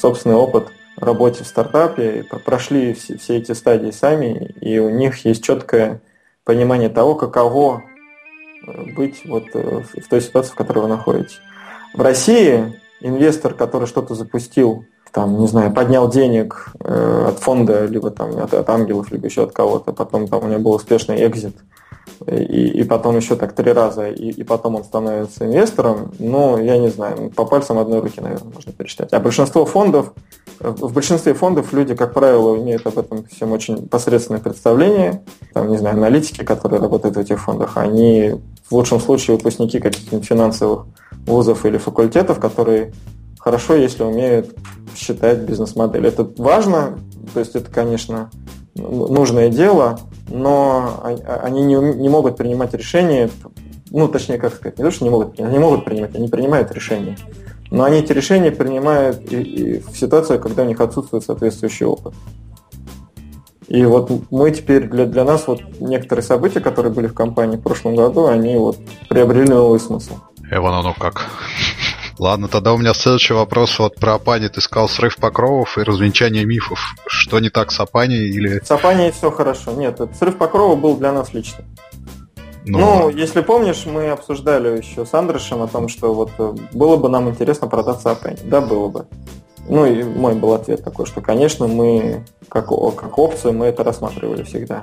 собственный опыт работе в стартапе, прошли все, все эти стадии сами, и у них есть четкое понимание того, каково э, быть вот э, в той ситуации, в которой вы находитесь. В России инвестор, который что-то запустил, там, не знаю, поднял денег э, от фонда, либо там от, от ангелов, либо еще от кого-то, потом там у него был успешный экзит, и, и потом еще так три раза, и, и потом он становится инвестором, ну, я не знаю, по пальцам одной руки, наверное, можно пересчитать. А большинство фондов, в большинстве фондов люди, как правило, имеют об этом всем очень посредственное представление. Там, не знаю, аналитики, которые работают в этих фондах, они в лучшем случае выпускники каких-нибудь финансовых вузов или факультетов, которые хорошо, если умеют считать бизнес-модель. Это важно, то есть это, конечно, нужное дело, но они не, не могут принимать решения, ну, точнее, как сказать, не то, что не могут, они могут принимать, они принимают решения. Но они эти решения принимают и, и в ситуации, когда у них отсутствует соответствующий опыт. И вот мы теперь для, для нас вот некоторые события, которые были в компании в прошлом году, они вот приобрели новый смысл. Эван, оно как. Ладно, тогда у меня следующий вопрос вот про Апани. Ты сказал срыв покровов и развенчание мифов. Что не так с Апани или... С Апани все хорошо. Нет, этот срыв покрова был для нас лично. Ну, ну, если помнишь, мы обсуждали еще с Андрышем о том, что вот э, было бы нам интересно продаться Апани. Да, было бы. Ну и мой был ответ такой, что, конечно, мы как, как опцию мы это рассматривали всегда.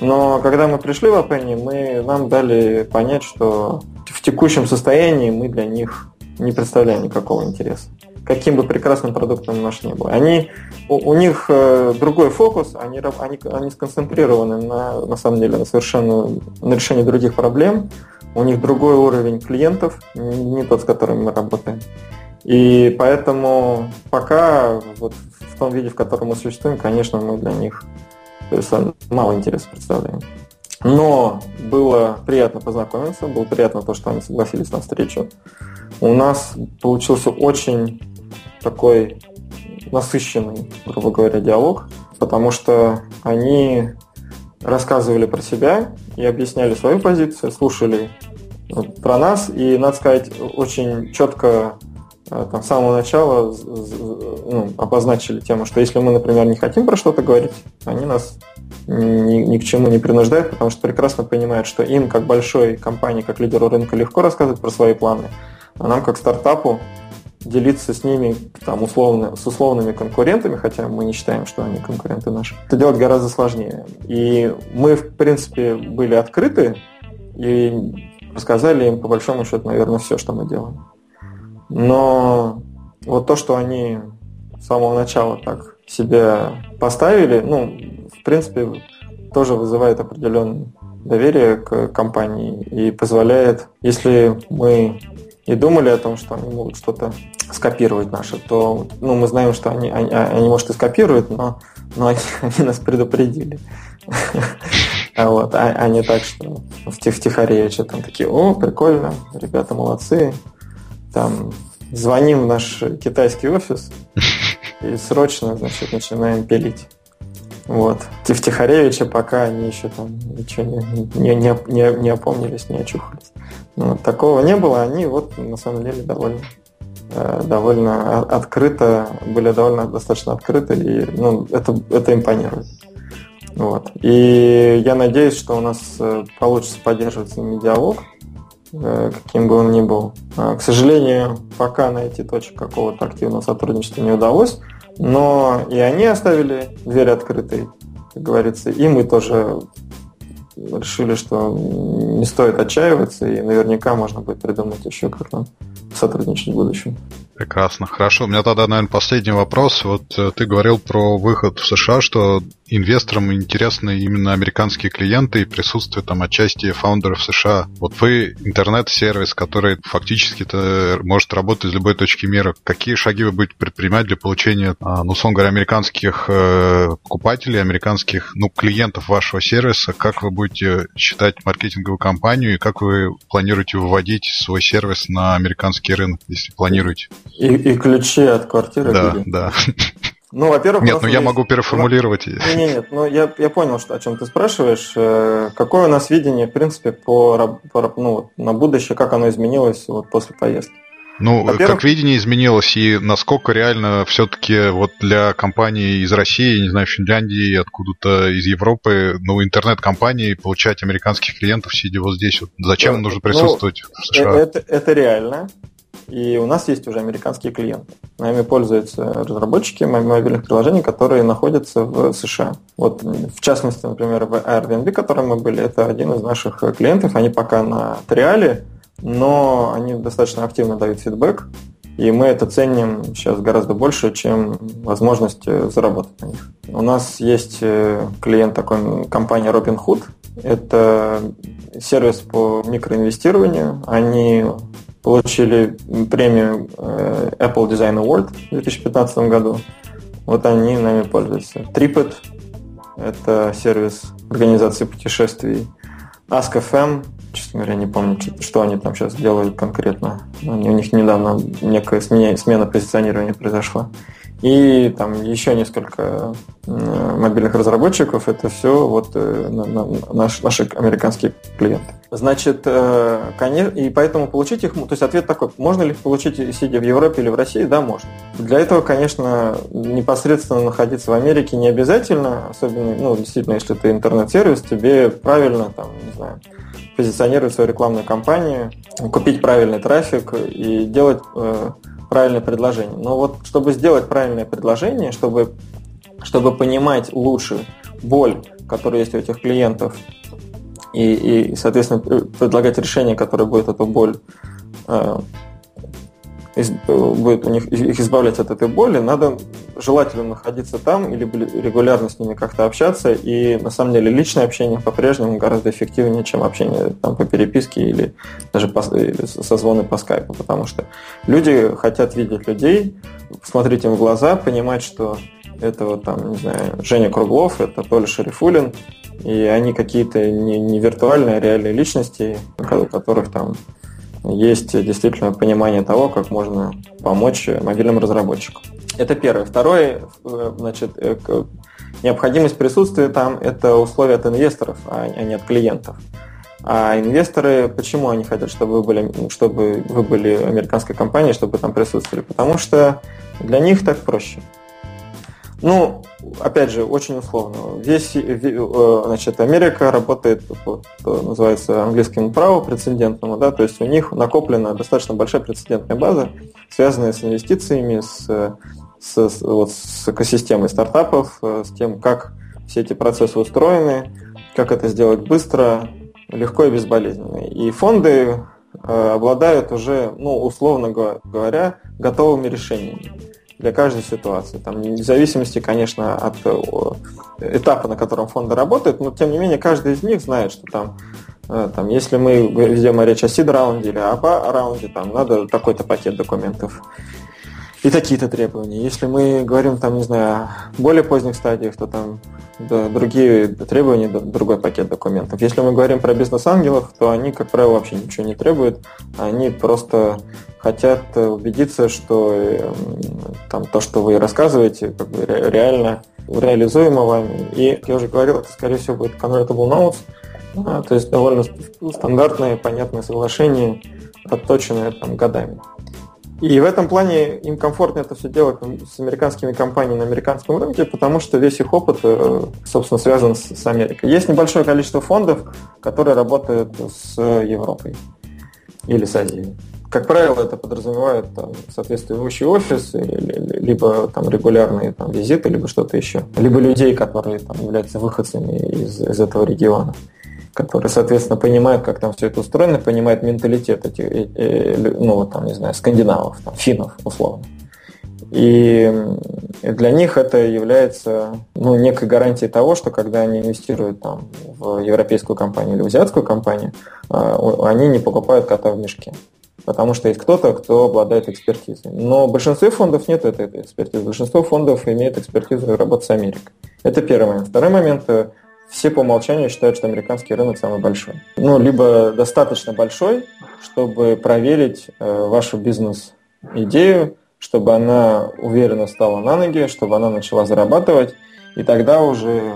Но когда мы пришли в Апени, мы, нам дали понять, что в текущем состоянии мы для них не представляем никакого интереса. Каким бы прекрасным продуктом наш не был. Они, у, у них э, другой фокус, они, они, они сконцентрированы на, на самом деле на совершенно на решении других проблем. У них другой уровень клиентов, не, не тот, с которым мы работаем. И поэтому пока вот в том виде, в котором мы существуем, конечно, мы для них мало интереса представляем. Но было приятно познакомиться, было приятно то, что они согласились на встречу. У нас получился очень такой насыщенный, грубо говоря, диалог, потому что они рассказывали про себя и объясняли свою позицию, слушали про нас, и, надо сказать, очень четко э, там, с самого начала ну, обозначили тему, что если мы, например, не хотим про что-то говорить, они нас ни, ни к чему не принуждают, потому что прекрасно понимают, что им, как большой компании, как лидеру рынка, легко рассказывать про свои планы, а нам, как стартапу, делиться с ними там, условно, с условными конкурентами, хотя мы не считаем, что они конкуренты наши, это делать гораздо сложнее. И мы, в принципе, были открыты и рассказали им, по большому счету, наверное, все, что мы делаем. Но вот то, что они с самого начала так себя поставили, ну, в принципе, тоже вызывает определенное доверие к компании и позволяет, если мы и думали о том, что они могут что-то скопировать наше, то ну, мы знаем, что они, они, они может, и скопируют, но, но они, [laughs] они нас предупредили. [laughs] А вот, а, а не так, что в втихарече там такие, о, прикольно, ребята молодцы, там звоним в наш китайский офис и срочно, значит, начинаем пилить. Вот. Тихаревиче пока они еще там ничего не, не, не, не, не опомнились, не очухались. Ну, такого не было, они вот на самом деле довольно э, довольно открыто, были довольно достаточно открыты, и ну, это, это импонирует. Вот. И я надеюсь, что у нас э, получится поддерживать с ними диалог, каким бы он ни был. А, к сожалению, пока найти точек какого-то активного сотрудничества не удалось, но и они оставили дверь открытой, как говорится, и мы тоже решили, что не стоит отчаиваться, и наверняка можно будет придумать еще, как нам сотрудничать в будущем. Прекрасно. Хорошо. У меня тогда, наверное, последний вопрос. Вот э, ты говорил про выход в США, что инвесторам интересны именно американские клиенты и присутствие там отчасти фаундеров США. Вот вы интернет-сервис, который фактически-то может работать из любой точки мира. Какие шаги вы будете предпринимать для получения, а, ну, условно говоря, американских э, покупателей, американских, ну, клиентов вашего сервиса? Как вы будете считать маркетинговую кампанию и как вы планируете выводить свой сервис на американский рынок, если планируете? И, и ключи от квартиры. Да, да. [laughs] Ну, во-первых, нет, ну я есть... могу переформулировать. Нет, нет, нет, ну я, я понял, что, о чем ты спрашиваешь. Э, какое у нас видение, в принципе, по, по ну, на будущее, как оно изменилось вот после поездки? Ну, как видение изменилось, и насколько реально все-таки вот для компании из России, не знаю, Финляндии, откуда-то из Европы, ну, интернет-компании получать американских клиентов, сидя вот здесь, вот зачем да, нужно ну, присутствовать ну, в США? Это, это реально. И у нас есть уже американские клиенты. Нами пользуются разработчики мобильных приложений, которые находятся в США. Вот, в частности, например, в Airbnb, в котором мы были, это один из наших клиентов. Они пока на триале, но они достаточно активно дают фидбэк, и мы это ценим сейчас гораздо больше, чем возможность заработать на них. У нас есть э, клиент такой, компания Robinhood. Это сервис по микроинвестированию. Они получили премию э, Apple Design Award в 2015 году. Вот они нами пользуются. Tripit это сервис организации путешествий. Ask.fm, честно говоря, не помню, что они там сейчас делают конкретно. У них недавно некая смена позиционирования произошла и там еще несколько мобильных разработчиков. Это все вот э, наш, наши американские клиенты. Значит, э, конечно, и поэтому получить их, то есть ответ такой, можно ли получить, сидя в Европе или в России? Да, можно. Для этого, конечно, непосредственно находиться в Америке не обязательно, особенно, ну, действительно, если ты интернет-сервис, тебе правильно, там, не знаю, позиционировать свою рекламную кампанию, купить правильный трафик и делать э, правильное предложение. Но вот чтобы сделать правильное предложение, чтобы, чтобы понимать лучше боль, которая есть у этих клиентов, и, и соответственно, предлагать решение, которое будет эту боль э, будет у них их избавлять от этой боли, надо желательно находиться там или регулярно с ними как-то общаться. И на самом деле личное общение по-прежнему гораздо эффективнее, чем общение там, по переписке или даже по, созвоны по скайпу, потому что люди хотят видеть людей, смотреть им в глаза, понимать, что это вот там, не знаю, Женя Круглов, это Толя Шарифулин, и они какие-то не, не виртуальные, а реальные личности, у которых там есть действительно понимание того, как можно помочь мобильным разработчикам. Это первое. Второе, э, значит, э, необходимость присутствия там – это условия от инвесторов, а, а не от клиентов. А инвесторы, почему они хотят, чтобы вы были, чтобы вы были американской компанией, чтобы вы там присутствовали? Потому что для них так проще. Ну, опять же, очень условно. Весь, э, значит, Америка работает по, называется английскому праву прецедентному, да, то есть у них накоплена достаточно большая прецедентная база, связанная с инвестициями, с, с, вот, с экосистемой стартапов, э, с тем, как все эти процессы устроены, как это сделать быстро, легко и безболезненно. И фонды э, обладают уже, ну, условно говоря, готовыми решениями для каждой ситуации. Там, в зависимости, конечно, от э, этапа, на котором фонды работают, но тем не менее каждый из них знает, что там э, там, если мы ведем речь о сид-раунде или об раунде, там надо такой-то пакет документов и такие-то требования. Если мы говорим, там, не знаю, о более поздних стадиях, то там да, другие требования, другой пакет документов. Если мы говорим про бизнес-ангелов, то они, как правило, вообще ничего не требуют. Они просто хотят убедиться, что эм, там, то, что вы рассказываете, как бы реально реализуемо вами. И, как я уже говорил, это, скорее всего, будет convertible notes, а, то есть довольно стандартные, понятные соглашения, отточенные там, годами. И в этом плане им комфортно это все делать с американскими компаниями на американском рынке, потому что весь их опыт, э, собственно, связан с Америкой. Есть небольшое количество фондов, которые работают с Европой или с Азией. Как правило, это подразумевает там, соответствующий офис, либо там, регулярные там, визиты, либо что-то еще. Либо людей, которые там, являются выходцами из, из этого региона которые, соответственно, понимают, как там все это устроено, понимают менталитет этих, э, э, ну, там, не знаю, скандинавов, там, финнов, условно. И для них это является ну, некой гарантией того, что когда они инвестируют там, в европейскую компанию или в азиатскую компанию, а, они не покупают кота в мешке. Потому что есть кто-то, кто обладает экспертизой. Но в большинстве фондов нет этой экспертизы. Большинство фондов имеет экспертизу работы с Америкой. Это первый момент. Второй момент э, все по умолчанию считают, что американский рынок самый большой. Ну, либо достаточно большой, чтобы проверить э, вашу бизнес-идею, чтобы она уверенно стала на ноги, чтобы она начала зарабатывать, и тогда уже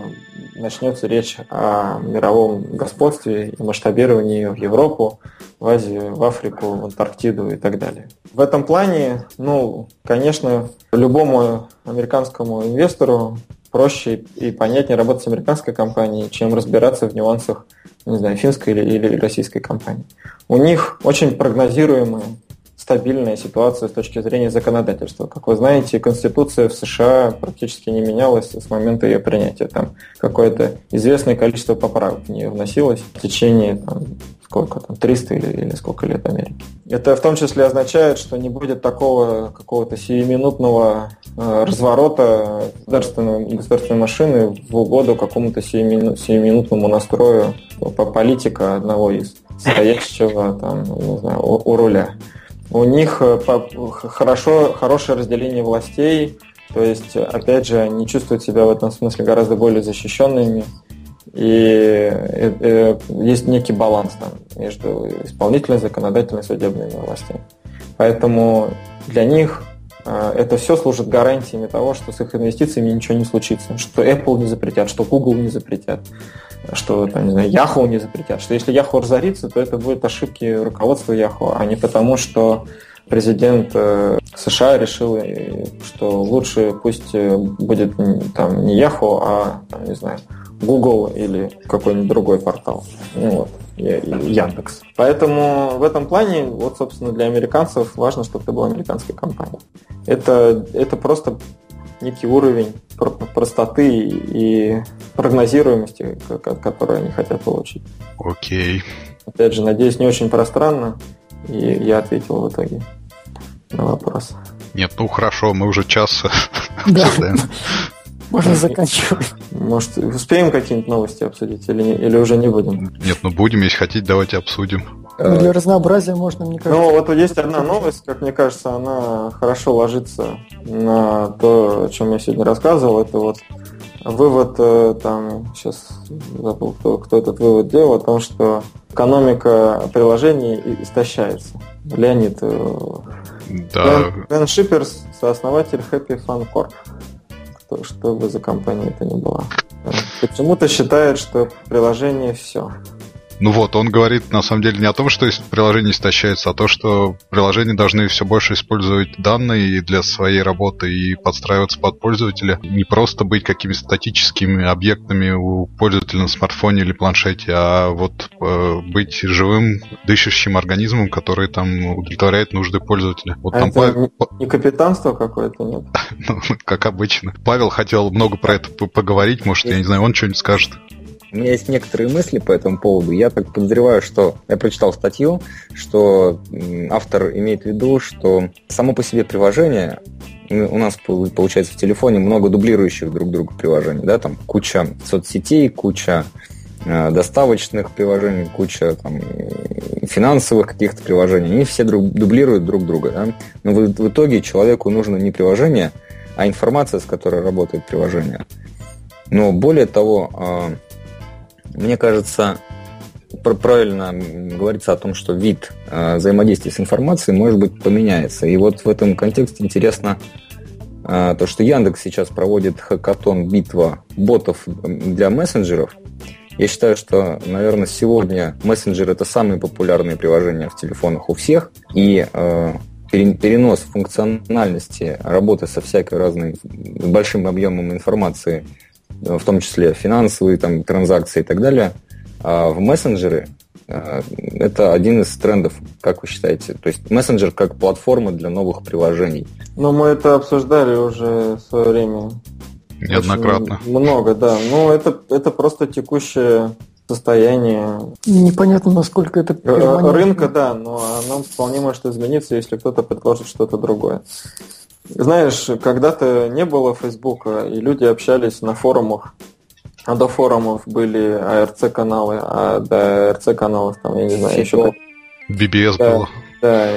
начнется речь о мировом господстве и масштабировании в Европу, в Азию, в Африку, в Антарктиду и так далее. В этом плане, ну, конечно, любому американскому инвестору проще и понятнее работать с американской компанией, чем разбираться в нюансах, не знаю, финской или, или российской компании. У них очень прогнозируемая, стабильная ситуация с точки зрения законодательства. Как вы знаете, Конституция в США практически не менялась с момента ее принятия. Там какое-то известное количество поправок в нее вносилось в течение там, сколько там, 300 или, или сколько лет Америки. Это в том числе означает, что не будет такого какого-то сиюминутного э, разворота государственной, государственной машины в угоду какому-то сиюмину, сиюминутному настрою по политика одного из стоящего там, не знаю, у, у руля. У них э, хорошо, хорошее разделение властей, То есть, опять же, они чувствуют себя в этом смысле гораздо более защищенными. И э, э, есть некий баланс там между исполнительной, законодательной, судебными властями. Поэтому для них это все служит гарантиями того, что с их инвестициями ничего не случится, что Apple не запретят, что Google не запретят, что там, не знаю, Yahoo не запретят, что если Yahoo разорится, то это будут ошибки руководства Yahoo, а не потому, что президент э, США решил, э, что лучше пусть э, будет там не Yahoo, а, там, не знаю, Google или какой-нибудь другой портал. Ну, вот, Яндекс. Поэтому в этом плане, вот, собственно, для американцев важно, чтобы это была американская компания. Это, это просто некий уровень простоты и прогнозируемости, который они хотят получить. Окей. Опять же, надеюсь, не очень пространно, и я ответил в итоге на вопрос. Нет, ну хорошо, мы уже час [laughs] да. Можно заканчивать. Может, успеем какие-нибудь новости обсудить или, не, или уже не будем? Нет, ну будем, если хотите, давайте обсудим. Ну, для разнообразия можно, мне кажется. Ну, вот есть одна новость, как мне кажется, она хорошо ложится на то, о чем я сегодня рассказывал. Это вот вывод, э, там, сейчас забыл, кто, кто этот вывод делал, о том, что экономика приложений истощается. Леонид э, да. Дэн Шиперс, сооснователь Happy Fun Corp. Что, что бы за компания это ни была. Почему-то считает, что приложение все. Ну вот, он говорит на самом деле не о том, что приложение истощается, а то, что приложения должны все больше использовать данные для своей работы и подстраиваться под пользователя. Не просто быть какими-то статическими объектами у пользователя на смартфоне или планшете, а вот э, быть живым, дышащим организмом, который там удовлетворяет нужды пользователя. Вот а там это Павел... не капитанство какое-то, нет? [laughs] ну, как обычно. Павел хотел много про это поговорить, может, я не знаю, он что-нибудь скажет. У меня есть некоторые мысли по этому поводу. Я так подозреваю, что я прочитал статью, что автор имеет в виду, что само по себе приложение у нас получается в телефоне много дублирующих друг друга приложений, да, там куча соцсетей, куча э, доставочных приложений, куча там, финансовых каких-то приложений, они все друг, дублируют друг друга. Да? Но в, в итоге человеку нужно не приложение, а информация, с которой работает приложение. Но более того, э, мне кажется, правильно говорится о том, что вид э, взаимодействия с информацией, может быть, поменяется. И вот в этом контексте интересно э, то, что Яндекс сейчас проводит хакатон битва ботов для мессенджеров. Я считаю, что, наверное, сегодня мессенджер это самые популярные приложения в телефонах у всех. И э, перенос функциональности работы со всякой разной большим объемом информации в том числе финансовые там, транзакции и так далее, а в мессенджеры а, это один из трендов, как вы считаете? То есть мессенджер как платформа для новых приложений. Ну, мы это обсуждали уже в свое время. Неоднократно. Очень много, да. Ну, это, это просто текущее состояние. Непонятно, насколько это перманентно. Рынка, да, но оно вполне может измениться, если кто-то предложит что-то другое. Знаешь, когда-то не было Фейсбука, и люди общались на форумах. А до форумов были АРЦ-каналы, а до АРЦ-каналов, там, я не знаю, еще как... BBS да, было. Да,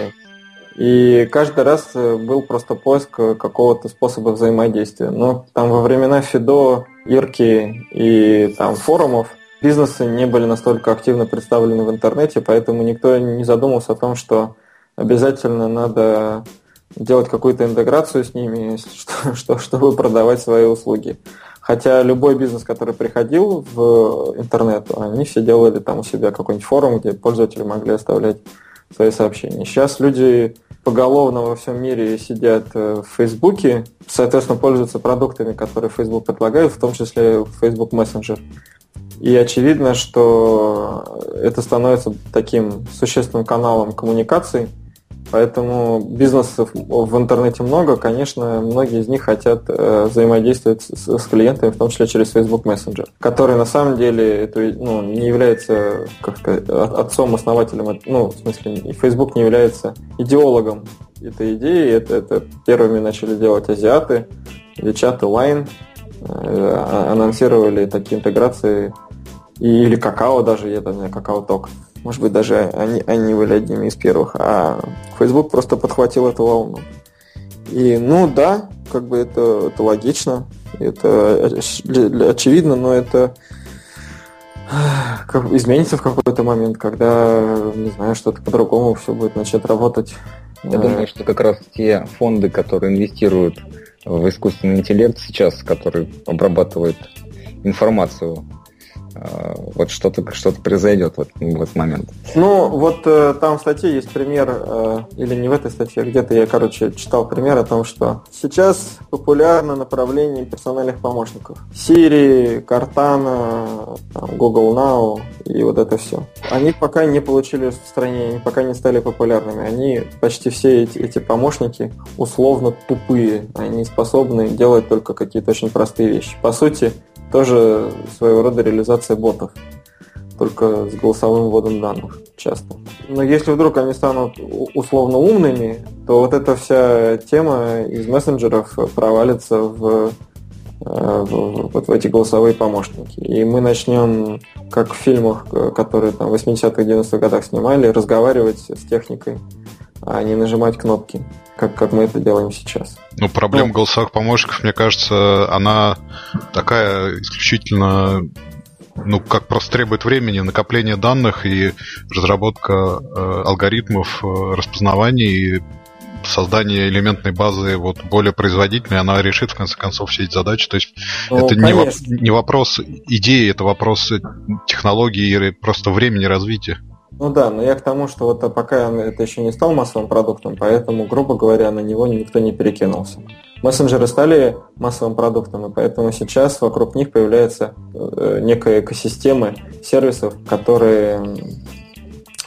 и каждый раз был просто поиск какого-то способа взаимодействия. Но там во времена Фидо, Ирки и там форумов бизнесы не были настолько активно представлены в интернете, поэтому никто не задумался о том, что обязательно надо делать какую-то интеграцию с ними, [laughs] что, что, чтобы продавать свои услуги. Хотя любой бизнес, который приходил в интернет, они все делали там у себя какой-нибудь форум, где пользователи могли оставлять свои сообщения. Сейчас люди поголовно во всем мире сидят э, в Фейсбуке, соответственно, пользуются продуктами, которые Facebook предлагает, в том числе Facebook Messenger. И очевидно, что это становится таким существенным каналом коммуникации – Поэтому бизнесов в интернете много. Конечно, многие из них хотят э, взаимодействовать с, с клиентами, в том числе через Facebook Messenger, который на самом деле это, ну, не является как сказать, отцом, основателем, ну, в смысле, Facebook не является идеологом этой идеи. Это, это первыми начали делать азиаты, WeChat и Line э, анонсировали такие интеграции или какао даже, я там какао ток. Может быть, даже они, они были одними из первых. А Facebook просто подхватил эту волну. И, ну да, как бы это, это логично, это очевидно, но это изменится в какой-то момент, когда, не знаю, что-то по-другому все будет начать работать. Я думаю, что как раз те фонды, которые инвестируют в искусственный интеллект сейчас, который обрабатывает информацию Э, вот что-то что произойдет в, в этот момент. Ну, вот э, там в статье есть пример, э, или не в этой статье, а где-то я, короче, читал пример о том, что сейчас популярно направление персональных помощников. Siri, Cortana, там, Google Now и вот это все. Они пока не получили распространение, они пока не стали популярными. Они, почти все эти, эти помощники, условно тупые. Они способны делать только какие-то очень простые вещи. По сути, тоже своего рода реализация ботов, только с голосовым вводом данных часто. Но если вдруг они станут условно умными, то вот эта вся тема из мессенджеров провалится в э, вот в эти голосовые помощники. И мы начнем, как в фильмах, которые там в 80-х, 90-х годах снимали, разговаривать с техникой, а не нажимать кнопки как, как мы это делаем сейчас. Ну, проблема ну, голосовых помощников, мне кажется, она такая исключительно ну, как просто требует времени, накопление данных и разработка э, алгоритмов э, распознавания и создание элементной базы вот более производительной, она решит в конце концов все эти задачи. То есть ну, это не, во- не вопрос идеи, это вопрос технологии и просто времени развития. Ну да, но я к тому, что вот пока это еще не стал массовым продуктом, поэтому, грубо говоря, на него никто не перекинулся. Мессенджеры стали массовым продуктом, и поэтому сейчас вокруг них появляется э, некая экосистема сервисов, которые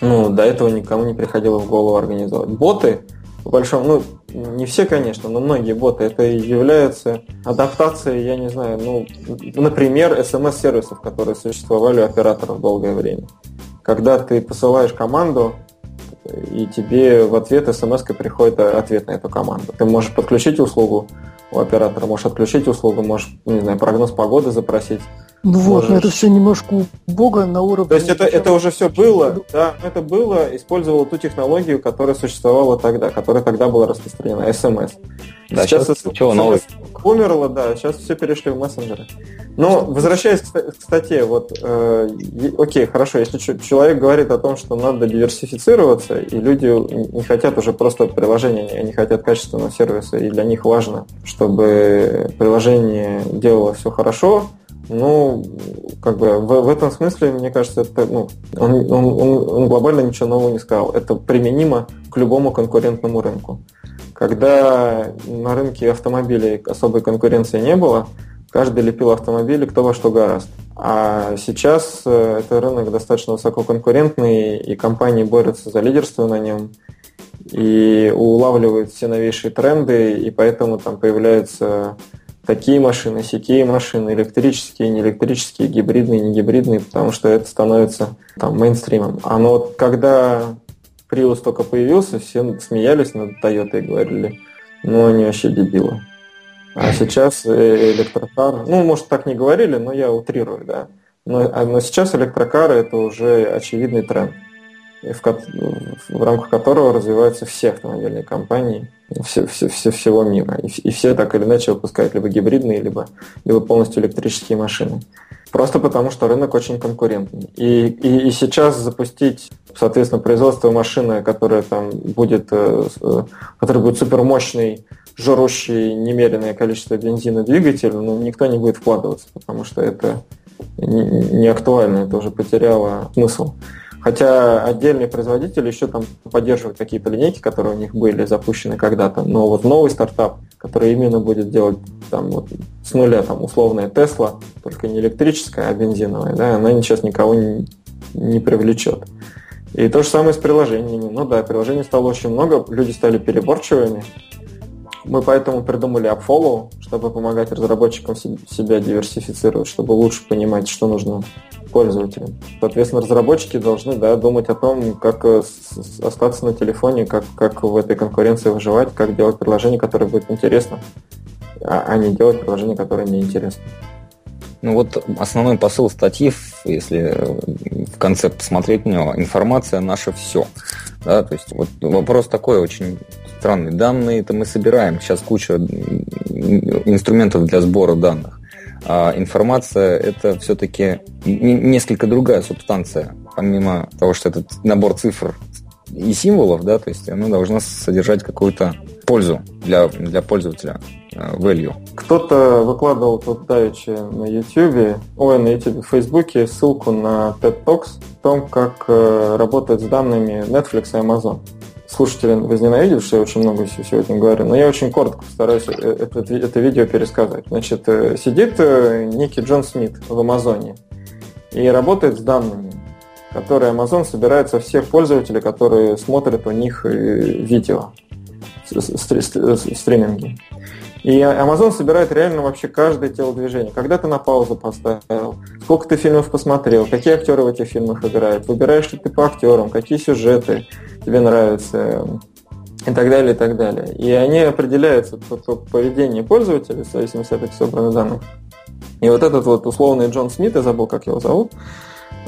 ну, до этого никому не приходило в голову организовать. Боты, по большому, ну, не все, конечно, но многие боты, это являются адаптацией, я не знаю, ну, например, смс-сервисов, которые существовали у операторов долгое время когда ты посылаешь команду, и тебе в ответ смс приходит ответ на эту команду. Ты можешь подключить услугу у оператора, можешь отключить услугу, можешь, не знаю, прогноз погоды запросить. Ну вот, но это все немножко у Бога на уровне... То есть это, это уже все было, да, это было, использовало ту технологию, которая существовала тогда, которая тогда была распространена, смс. Да, сейчас, сейчас новость? Умерло, да, сейчас все перешли в мессенджеры. Но возвращаясь к статье, вот, э, окей, хорошо, если человек говорит о том, что надо диверсифицироваться, и люди не хотят уже просто приложения, они хотят качественного сервиса, и для них важно, чтобы приложение делало все хорошо, ну, как бы в, в этом смысле, мне кажется, это, ну, он, он, он, он глобально ничего нового не сказал. Это применимо к любому конкурентному рынку. Когда на рынке автомобилей особой конкуренции не было, Каждый лепил автомобили кто во что гораст. А сейчас э, это рынок достаточно высококонкурентный, и компании борются за лидерство на нем, и улавливают все новейшие тренды, и поэтому там появляются такие машины, сякие машины, электрические, неэлектрические, гибридные, не гибридные, потому что это становится там мейнстримом. А но вот когда Prius только появился, все смеялись над Toyota и говорили, ну они вообще дебилы. А сейчас э, электрокар, ну, может, так не говорили, но я утрирую, да. Но, а, но сейчас электрокары это уже очевидный тренд, в, в рамках которого развиваются все автомобильные компании все, все, все, всего мира. И, и все так или иначе выпускают либо гибридные, либо, либо полностью электрические машины. Просто потому, что рынок очень конкурентный. И, и, и сейчас запустить, соответственно, производство машины, которая там будет, э, э, которая будет супермощной жрущий немеренное количество бензина двигатель, ну, никто не будет вкладываться, потому что это не актуально, это уже потеряло смысл. Хотя отдельные производители еще там поддерживают какие-то линейки, которые у них были запущены когда-то, но вот новый стартап, который именно будет делать там вот с нуля там условная Тесла, только не электрическая, а бензиновая, да, она сейчас никого не, не привлечет. И то же самое с приложениями. Ну да, приложений стало очень много, люди стали переборчивыми, мы поэтому придумали AppFollow, чтобы помогать разработчикам себя диверсифицировать, чтобы лучше понимать, что нужно пользователям. Соответственно, разработчики должны да, думать о том, как э, остаться на телефоне, как, как в этой конкуренции выживать, как делать приложение, которое будет интересно, а, а не делать приложение, которое неинтересно. Ну вот основной посыл статьи, если в конце посмотреть на него, информация наше все. Да, то есть вот вопрос такой очень странные данные это мы собираем. Сейчас куча инструментов для сбора данных. А информация – это все-таки несколько другая субстанция. Помимо того, что этот набор цифр и символов, да, то есть оно должно содержать какую-то пользу для, для пользователя, э, value. Кто-то выкладывал тут давеча на YouTube, ой, на YouTube, в Фейсбуке ссылку на TED Talks о том, как э, работать с данными Netflix и Amazon. Слушатели возненавидят, что я очень много сегодня говорю, но я очень коротко постараюсь э, это, это видео пересказать. Значит, сидит некий Джон Смит в Амазоне и работает с данными которые Amazon собирает со всех пользователей, которые смотрят у них видео стриминге. И Amazon собирает реально вообще каждое телодвижение. Когда ты на паузу поставил, сколько ты фильмов посмотрел, какие актеры в этих фильмах играют, выбираешь ли ты по актерам, какие сюжеты тебе нравятся и так далее, и так далее. И они определяются по, по поведению пользователя в зависимости от этих собранных данных. И вот этот вот условный Джон Смит, я забыл, как его зовут,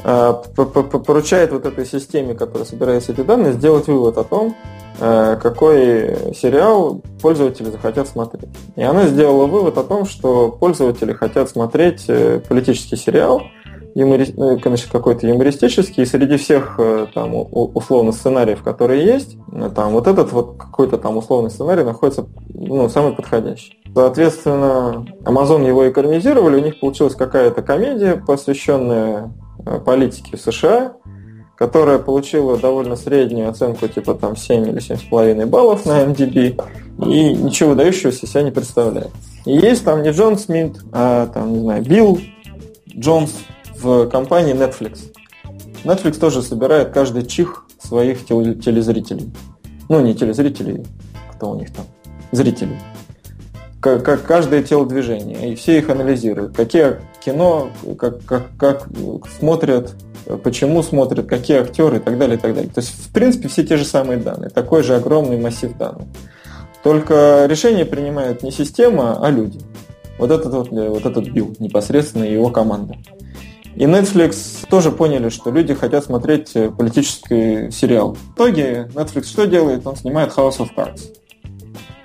поручает вот этой системе, которая собирает эти данные, сделать вывод о том, Э, какой сериал пользователи захотят смотреть. И она сделала вывод о том, что пользователи хотят смотреть э, политический сериал, юмори... конечно, какой-то юмористический, и среди всех э, там условно сценариев, которые есть, там вот этот вот какой-то там условный сценарий находится ну, самый подходящий. Соответственно, Amazon его экранизировали, у них получилась какая-то комедия, посвященная политике в США, которая получила довольно среднюю оценку, типа там 7 или 7,5 баллов на MDB, и ничего выдающегося себя не представляет. И есть там не Джон Смит, а там, не знаю, Билл Джонс в компании Netflix. Netflix тоже собирает каждый чих своих телезрителей. Ну, не телезрителей, кто у них там, зрителей. Как, как каждое телодвижение. И все их анализируют. Какие кино, как, как, как смотрят почему смотрят, какие актеры и так далее, и так далее. То есть, в принципе, все те же самые данные, такой же огромный массив данных. Только решение принимает не система, а люди. Вот этот вот, вот этот билд, непосредственно его команда. И Netflix тоже поняли, что люди хотят смотреть политический сериал. В итоге Netflix что делает? Он снимает House of Cards.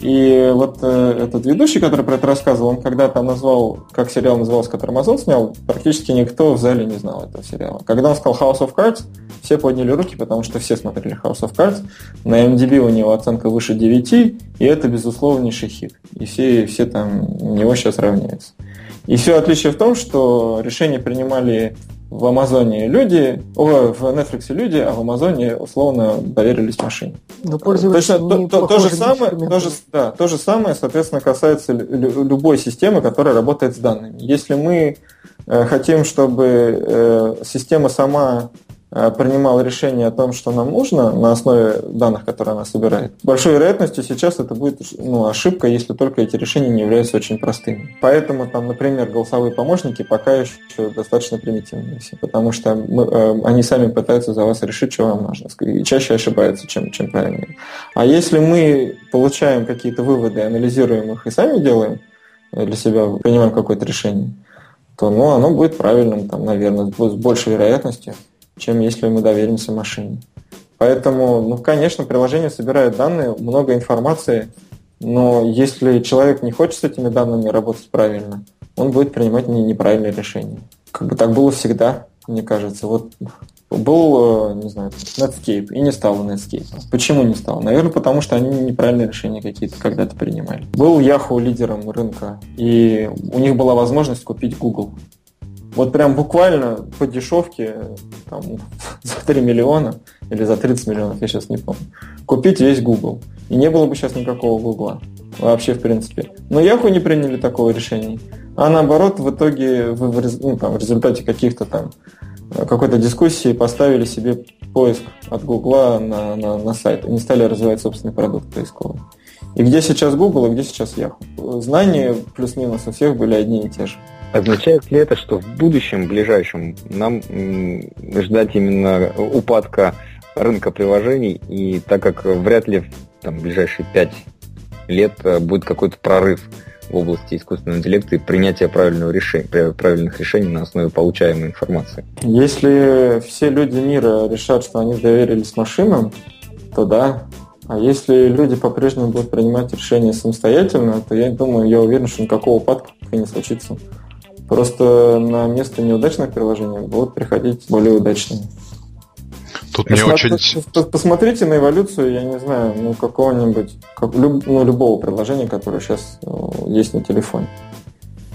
И вот э, этот ведущий, который про это рассказывал, он когда-то назвал, как сериал назывался, который Amazon снял, практически никто в зале не знал этого сериала. Когда он сказал House of Cards, все подняли руки, потому что все смотрели House of Cards. На MDB у него оценка выше 9, и это безусловнейший хит. И все, все там него сейчас равняются. И все отличие в том, что решения принимали в Амазоне люди, о, в Netflix люди, а в Амазоне условно доверились машине. Но Точно то, то, то, же самое, то, же, да, то же самое, соответственно, касается любой системы, которая работает с данными. Если мы э, хотим, чтобы э, система сама Э, принимал решение о том, что нам нужно на основе данных, которые она собирает, большой вероятностью сейчас это будет ну, ошибка, если только эти решения не являются очень простыми. Поэтому там, например, голосовые помощники пока еще достаточно примитивные все, потому что мы, э, они сами пытаются за вас решить, что вам нужно, и чаще ошибаются, чем, чем правильно. А если мы получаем какие-то выводы, анализируем их и сами делаем для себя, принимаем какое-то решение, то ну, оно будет правильным, там, наверное, с большей вероятностью чем если мы доверимся машине. Поэтому, ну, конечно, приложение собирает данные, много информации, но если человек не хочет с этими данными работать правильно, он будет принимать неправильные решения. Как бы так было всегда, мне кажется. Вот был, э, не знаю, Netscape, и не стало Netscape. Почему не стало? Наверное, потому что они неправильные решения какие-то когда-то принимали. Был Yahoo лидером рынка, и у них была возможность купить Google. Вот прям буквально по дешевке, там, [laughs] за 3 миллиона или за 30 миллионов, я сейчас не помню, купить весь Google. И не было бы сейчас никакого Гугла. Вообще, в принципе. Но Yahoo не приняли такого решения. А наоборот, в итоге, в, ну, там, в результате каких-то там какой-то дискуссии поставили себе поиск от Гугла на, на, на сайт и не стали развивать собственный продукт поисковый. И где сейчас Google, и где сейчас Yahoo? Знания плюс-минус у всех были одни и те же. Означает ли это, что в будущем, ближайшем, нам ждать именно упадка рынка приложений, и так как вряд ли там, в ближайшие пять лет э, будет какой-то прорыв в области искусственного интеллекта и принятия правильного решения, правильных решений на основе получаемой информации. Если все люди мира решат, что они доверились машинам, то да, А если люди по-прежнему будут принимать решения самостоятельно, то я думаю, я уверен, что никакого упадка не случится. Просто на место неудачных приложений будут приходить более удачные. Тут мне очень... Посмотрите на эволюцию, я не знаю, ну, какого-нибудь, как, ну, любого приложения, которое сейчас э, есть на телефоне.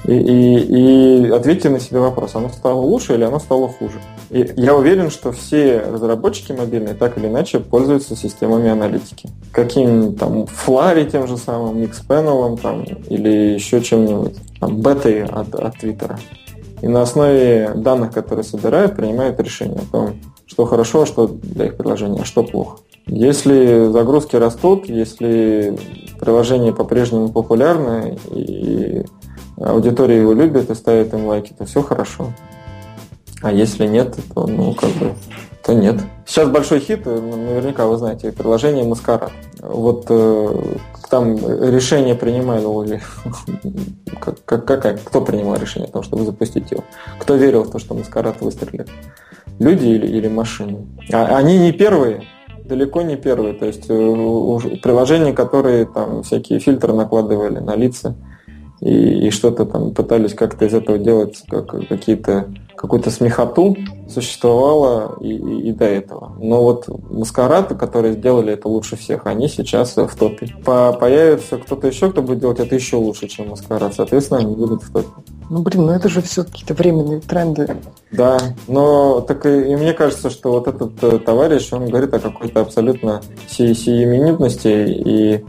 И, и, и ответьте на себе вопрос, оно стало лучше или оно стало хуже. И я уверен, что все разработчики мобильные так или иначе пользуются системами аналитики. Каким там Flurry тем же самым, Mixpanel там, или еще чем-нибудь. Там, бетой от, от Твиттера. И на основе данных, которые собирают, принимают решение о том, что хорошо, а что для их приложения, а что плохо. Если загрузки растут, если приложение по-прежнему популярно и аудитория его любит и ставит им лайки, то все хорошо. А если нет, то, ну, как бы, то нет. Сейчас большой хит, э, наверняка вы знаете, приложение Маскарад. Вот э, там решение принимали, [laughs] как, как, как, кто принимал решение о том, чтобы запустить его? Кто верил в то, что Маскарад выстрелит? Люди или, или машины? А, они не первые, далеко не первые. То есть э, приложения, которые там всякие фильтры накладывали на лица, и, и что-то там пытались как-то из этого делать, как, какие-то, какую-то смехоту существовало и, и, и до этого. Но вот маскарады, которые сделали это лучше всех, они сейчас в топе. По появится кто-то еще, кто будет делать это еще лучше, чем маскарад. Соответственно, они будут в топе. Ну, блин, ну это же все какие-то временные тренды. Да, но так и, и мне кажется, что вот этот э, товарищ, он говорит о какой-то абсолютно си сиюминутности и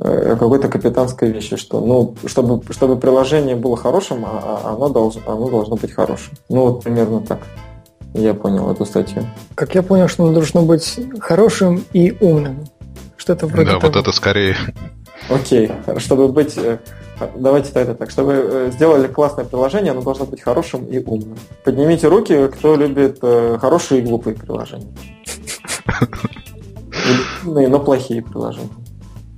какой-то капитанской вещи, что ну, чтобы, чтобы приложение было хорошим, а, а оно, должно, оно должно быть хорошим. Ну, вот примерно так. Я понял эту статью. Как я понял, что оно должно быть хорошим и умным. Что-то вроде Да, того. вот это скорее. Окей, чтобы быть... Э, давайте это так. Чтобы э, сделали классное приложение, оно должно быть хорошим и умным. Поднимите руки, кто любит хорошие и глупые приложения. [laughs] но плохие приложения.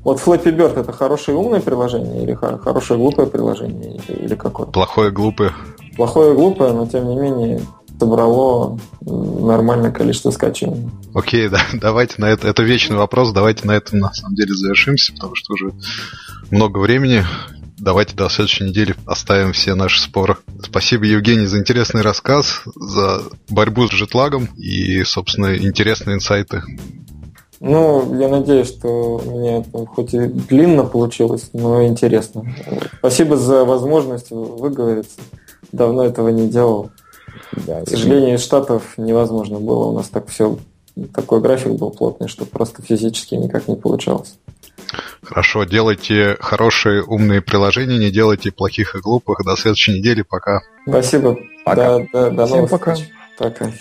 Вот Flappy Bird это хорошее умное приложение или хорошее глупое приложение или, или какое? Плохое глупое. Плохое глупое, но тем не менее собрало нормальное количество скачиваний. Окей, да, [laughs] давайте на это. Это вечный вопрос. Давайте на этом на самом деле завершимся, потому что уже много времени. Давайте до следующей недели оставим все наши споры. Спасибо, Евгений, за интересный рассказ, за борьбу с жетлагом и, собственно, интересные инсайты. Ну, я надеюсь, что у меня это хоть и длинно получилось, но интересно. Спасибо за возможность выговориться. Давно этого не делал. Да, К сожалению, из Штатов невозможно было. У нас так все, такой график был плотный, что просто физически никак не получалось. Хорошо, делайте хорошие умные приложения, не делайте плохих и глупых. До следующей недели, пока. Спасибо. Пока. До, до, до Всем новых пока. встреч. Пока.